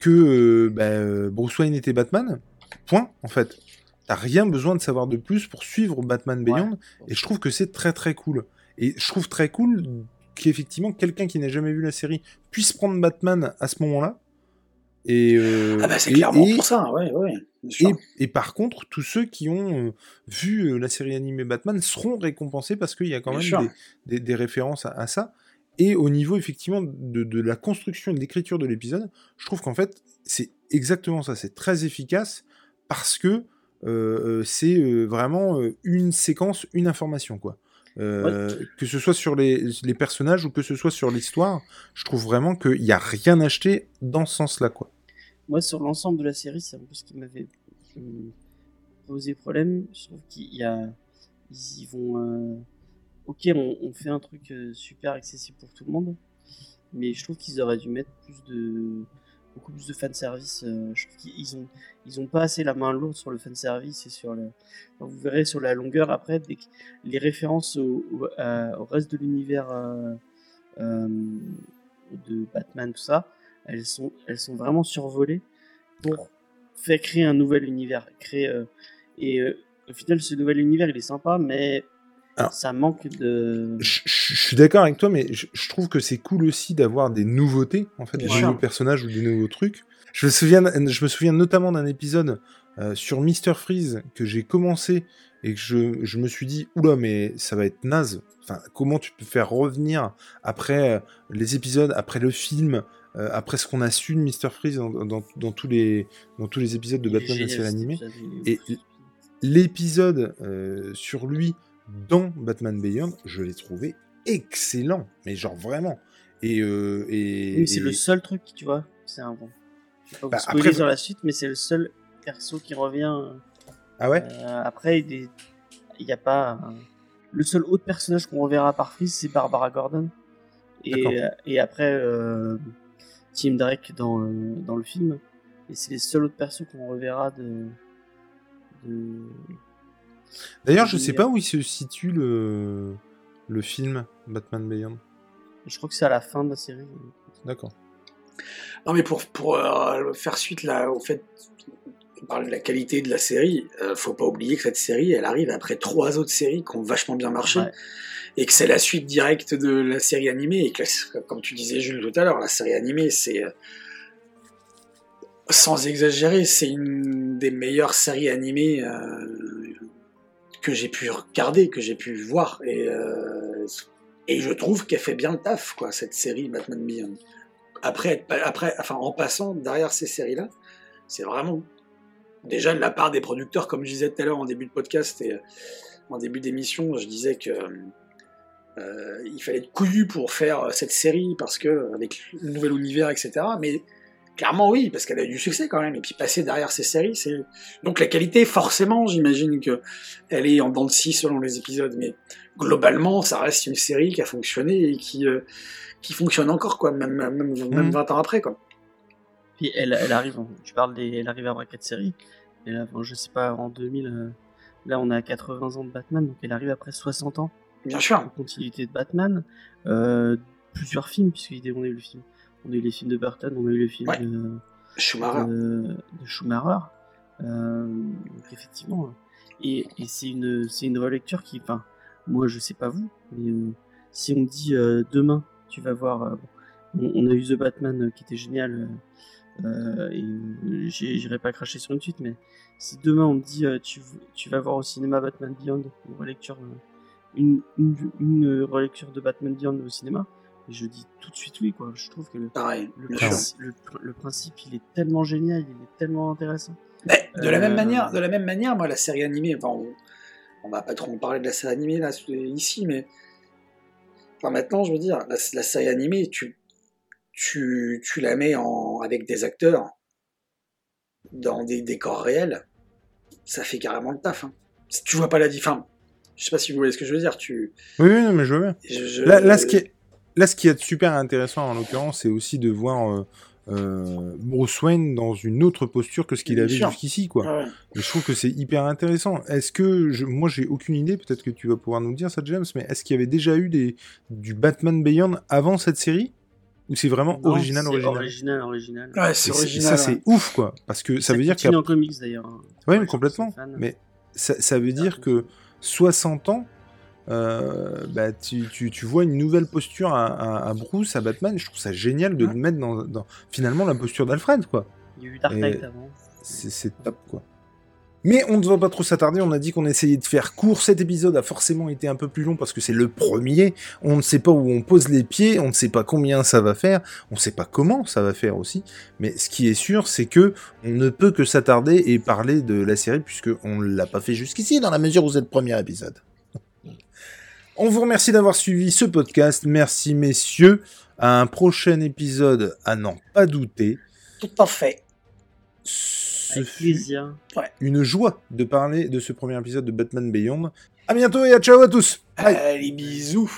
Que bah, Bruce Wayne était Batman Point, en fait. T'as rien besoin de savoir de plus pour suivre Batman Beyond, ouais. et je trouve que c'est très très cool. Et je trouve très cool qu'effectivement quelqu'un qui n'a jamais vu la série puisse prendre Batman à ce moment-là. Et euh, ah bah c'est clairement et, pour ça, ouais, ouais. Et, et, par contre, tous ceux qui ont euh, vu euh, la série animée Batman seront récompensés parce qu'il y a quand même des, des, des, références à, à, ça. Et au niveau effectivement de, de la construction et de l'écriture de l'épisode, je trouve qu'en fait c'est exactement ça. C'est très efficace parce que c'est euh, vraiment euh, une séquence, une information, quoi. euh, que ce soit sur les, les, personnages ou que ce soit sur l'histoire, je trouve vraiment qu'il n'y a rien acheté dans ce sens-là, quoi. Moi, sur l'ensemble de la série, c'est un peu ce qui m'avait posé problème. Je trouve qu'il y a, ils y vont. Euh, ok, on, on, fait un truc euh, super accessible pour tout le monde, mais je trouve qu'ils auraient dû mettre plus de beaucoup plus de fanservice. Euh, je trouve qu'ils ont, ils ont pas assez la main lourde sur le fanservice et sur le. vous verrez sur la longueur après, dès que les références au, au, reste de l'univers euh, euh, de Batman, tout ça, elles sont, elles sont vraiment survolées pour faire créer un nouvel univers. Créer, et au final, ce nouvel univers, il est sympa, mais alors, ça manque de. Je, je suis d'accord avec toi, mais je, je trouve que c'est cool aussi d'avoir des nouveautés, en fait, des nouveaux personnages ou des nouveaux trucs. Je me souviens, je me souviens notamment d'un épisode euh, sur Mister Freeze que j'ai commencé et que je, je, me suis dit, oula, mais ça va être naze. Enfin, comment tu peux faire revenir après euh, les épisodes, après le film, euh, après ce qu'on a su de Mister Freeze dans, dans, dans, tous les, dans tous les épisodes de Batman la série animée. Et l'épisode sur lui dans Batman Beyond, je l'ai trouvé excellent, mais genre vraiment. Et, euh, et, oui, c'est et... le seul truc, tu vois. C'est un bon. Je vais pas bah, vous spoiler après... sur la suite, mais c'est le seul perso qui revient. Ah ouais euh, Après, il n'y a pas. Le seul autre personnage qu'on reverra par Freeze, c'est Barbara Gordon. Et, et après, euh, Tim Drake dans, le, dans le film. Et c'est les seuls autres persos qu'on reverra de. de... D'ailleurs, je sais pas où il se situe le, le film Batman Beyond. Je crois que c'est à la fin de la série. D'accord. Non, mais pour, pour euh, faire suite là, au fait, on parle de la qualité de la série, euh, faut pas oublier que cette série, elle arrive après trois autres séries qui ont vachement bien marché. Ouais. Et que c'est la suite directe de la série animée. Et que, comme tu disais, Jules, tout à l'heure, la série animée, c'est. Euh, sans exagérer, c'est une des meilleures séries animées euh, que j'ai pu regarder, que j'ai pu voir. Et, euh, et je trouve qu'elle fait bien le taf, quoi, cette série Batman Beyond. Après, après, en passant derrière ces séries-là, c'est vraiment déjà de la part des producteurs, comme je disais tout à l'heure en début de podcast et en début d'émission, je disais que euh, il fallait être couillu pour faire cette série parce que avec le nouvel univers, etc. Mais clairement oui, parce qu'elle a eu du succès quand même. Et puis passer derrière ces séries, c'est donc la qualité. Forcément, j'imagine que elle est en dents de scie selon les épisodes, mais globalement, ça reste une série qui a fonctionné et qui euh, qui fonctionne encore quoi, même même, même mmh. 20 ans après quoi. Puis elle, elle arrive, tu parles des, elle arrive après quatre séries. Et là, bon, je sais pas, en 2000, euh, là on est à 80 ans de Batman, donc elle arrive après 60 ans. Bien sûr. En continuité de Batman. Euh, plusieurs films, puisqu'on a eu le film. On a eu les films de Burton, on a eu le film ouais. de, Schumacher. De, de Schumacher. Euh, donc effectivement. Et, et c'est une, une relecture qui, enfin, moi je sais pas vous, mais euh, si on dit euh, demain, tu vas voir. On, on, a eu The Batman qui était génial. et j'irai pas cracher sur une suite, mais si demain on me dit tu, tu vas voir au cinéma Batman Beyond, une relecture une, une, une, relecture de Batman Beyond au cinéma et je dis tout de suite oui quoi je trouve que le, Pareil, le, principe, le, le, principe il est tellement génial il est tellement intéressant mais de euh... la même manière de la même manière moi la série animée enfin on, on va pas trop en parler de la série animée là ici mais enfin maintenant je veux dire la, la série animée tu tu, tu la mets en, avec des acteurs dans des décors réels ça fait carrément le taf hein. si tu vois pas la différence je sais pas si vous voyez ce que je veux dire. Tu... Oui, oui non, mais je veux bien. Je, je... Là, là, ce qui est, là, ce qui est super intéressant en l'occurrence, c'est aussi de voir euh, euh, Bruce Wayne dans une autre posture que ce qu'il avait jusqu'ici, quoi. Ouais. Et je trouve que c'est hyper intéressant. Est-ce que, je, moi, j'ai aucune idée, peut-être que tu vas pouvoir nous dire ça, James, mais est-ce qu'il y avait déjà eu des, du Batman Beyond avant cette série? Ou c'est vraiment non, original, original? Original, original. Ouais, c'est original. Ça, c'est ouf, quoi. Parce que ça, ça veut dire qu'il y a. en comics d'ailleurs. Oui, mais complètement. Mais ça, ça veut dire que 60 ans, euh, bah, tu, tu, tu, vois une nouvelle posture à, à, à, Bruce, à Batman. Je trouve ça génial de ouais. le mettre dans, dans, finalement la posture d'Alfred, quoi. Il y a eu Dark Knight avant. C'est top, quoi. Mais on ne va pas trop s'attarder, on a dit qu'on essayait de faire court. Cet épisode a forcément été un peu plus long parce que c'est le premier. On ne sait pas où on pose les pieds, on ne sait pas combien ça va faire, on ne sait pas comment ça va faire aussi. Mais ce qui est sûr, c'est que on ne peut que s'attarder et parler de la série puisque on l'a pas fait jusqu'ici dans la mesure où c'est le premier épisode. On vous remercie d'avoir suivi ce podcast. Merci messieurs. À un prochain épisode à n'en pas douter. Tout à fait. Ce Avec fut plaisir. une joie de parler de ce premier épisode de Batman Beyond. À bientôt et à ciao à tous. Bye. Allez, bisous.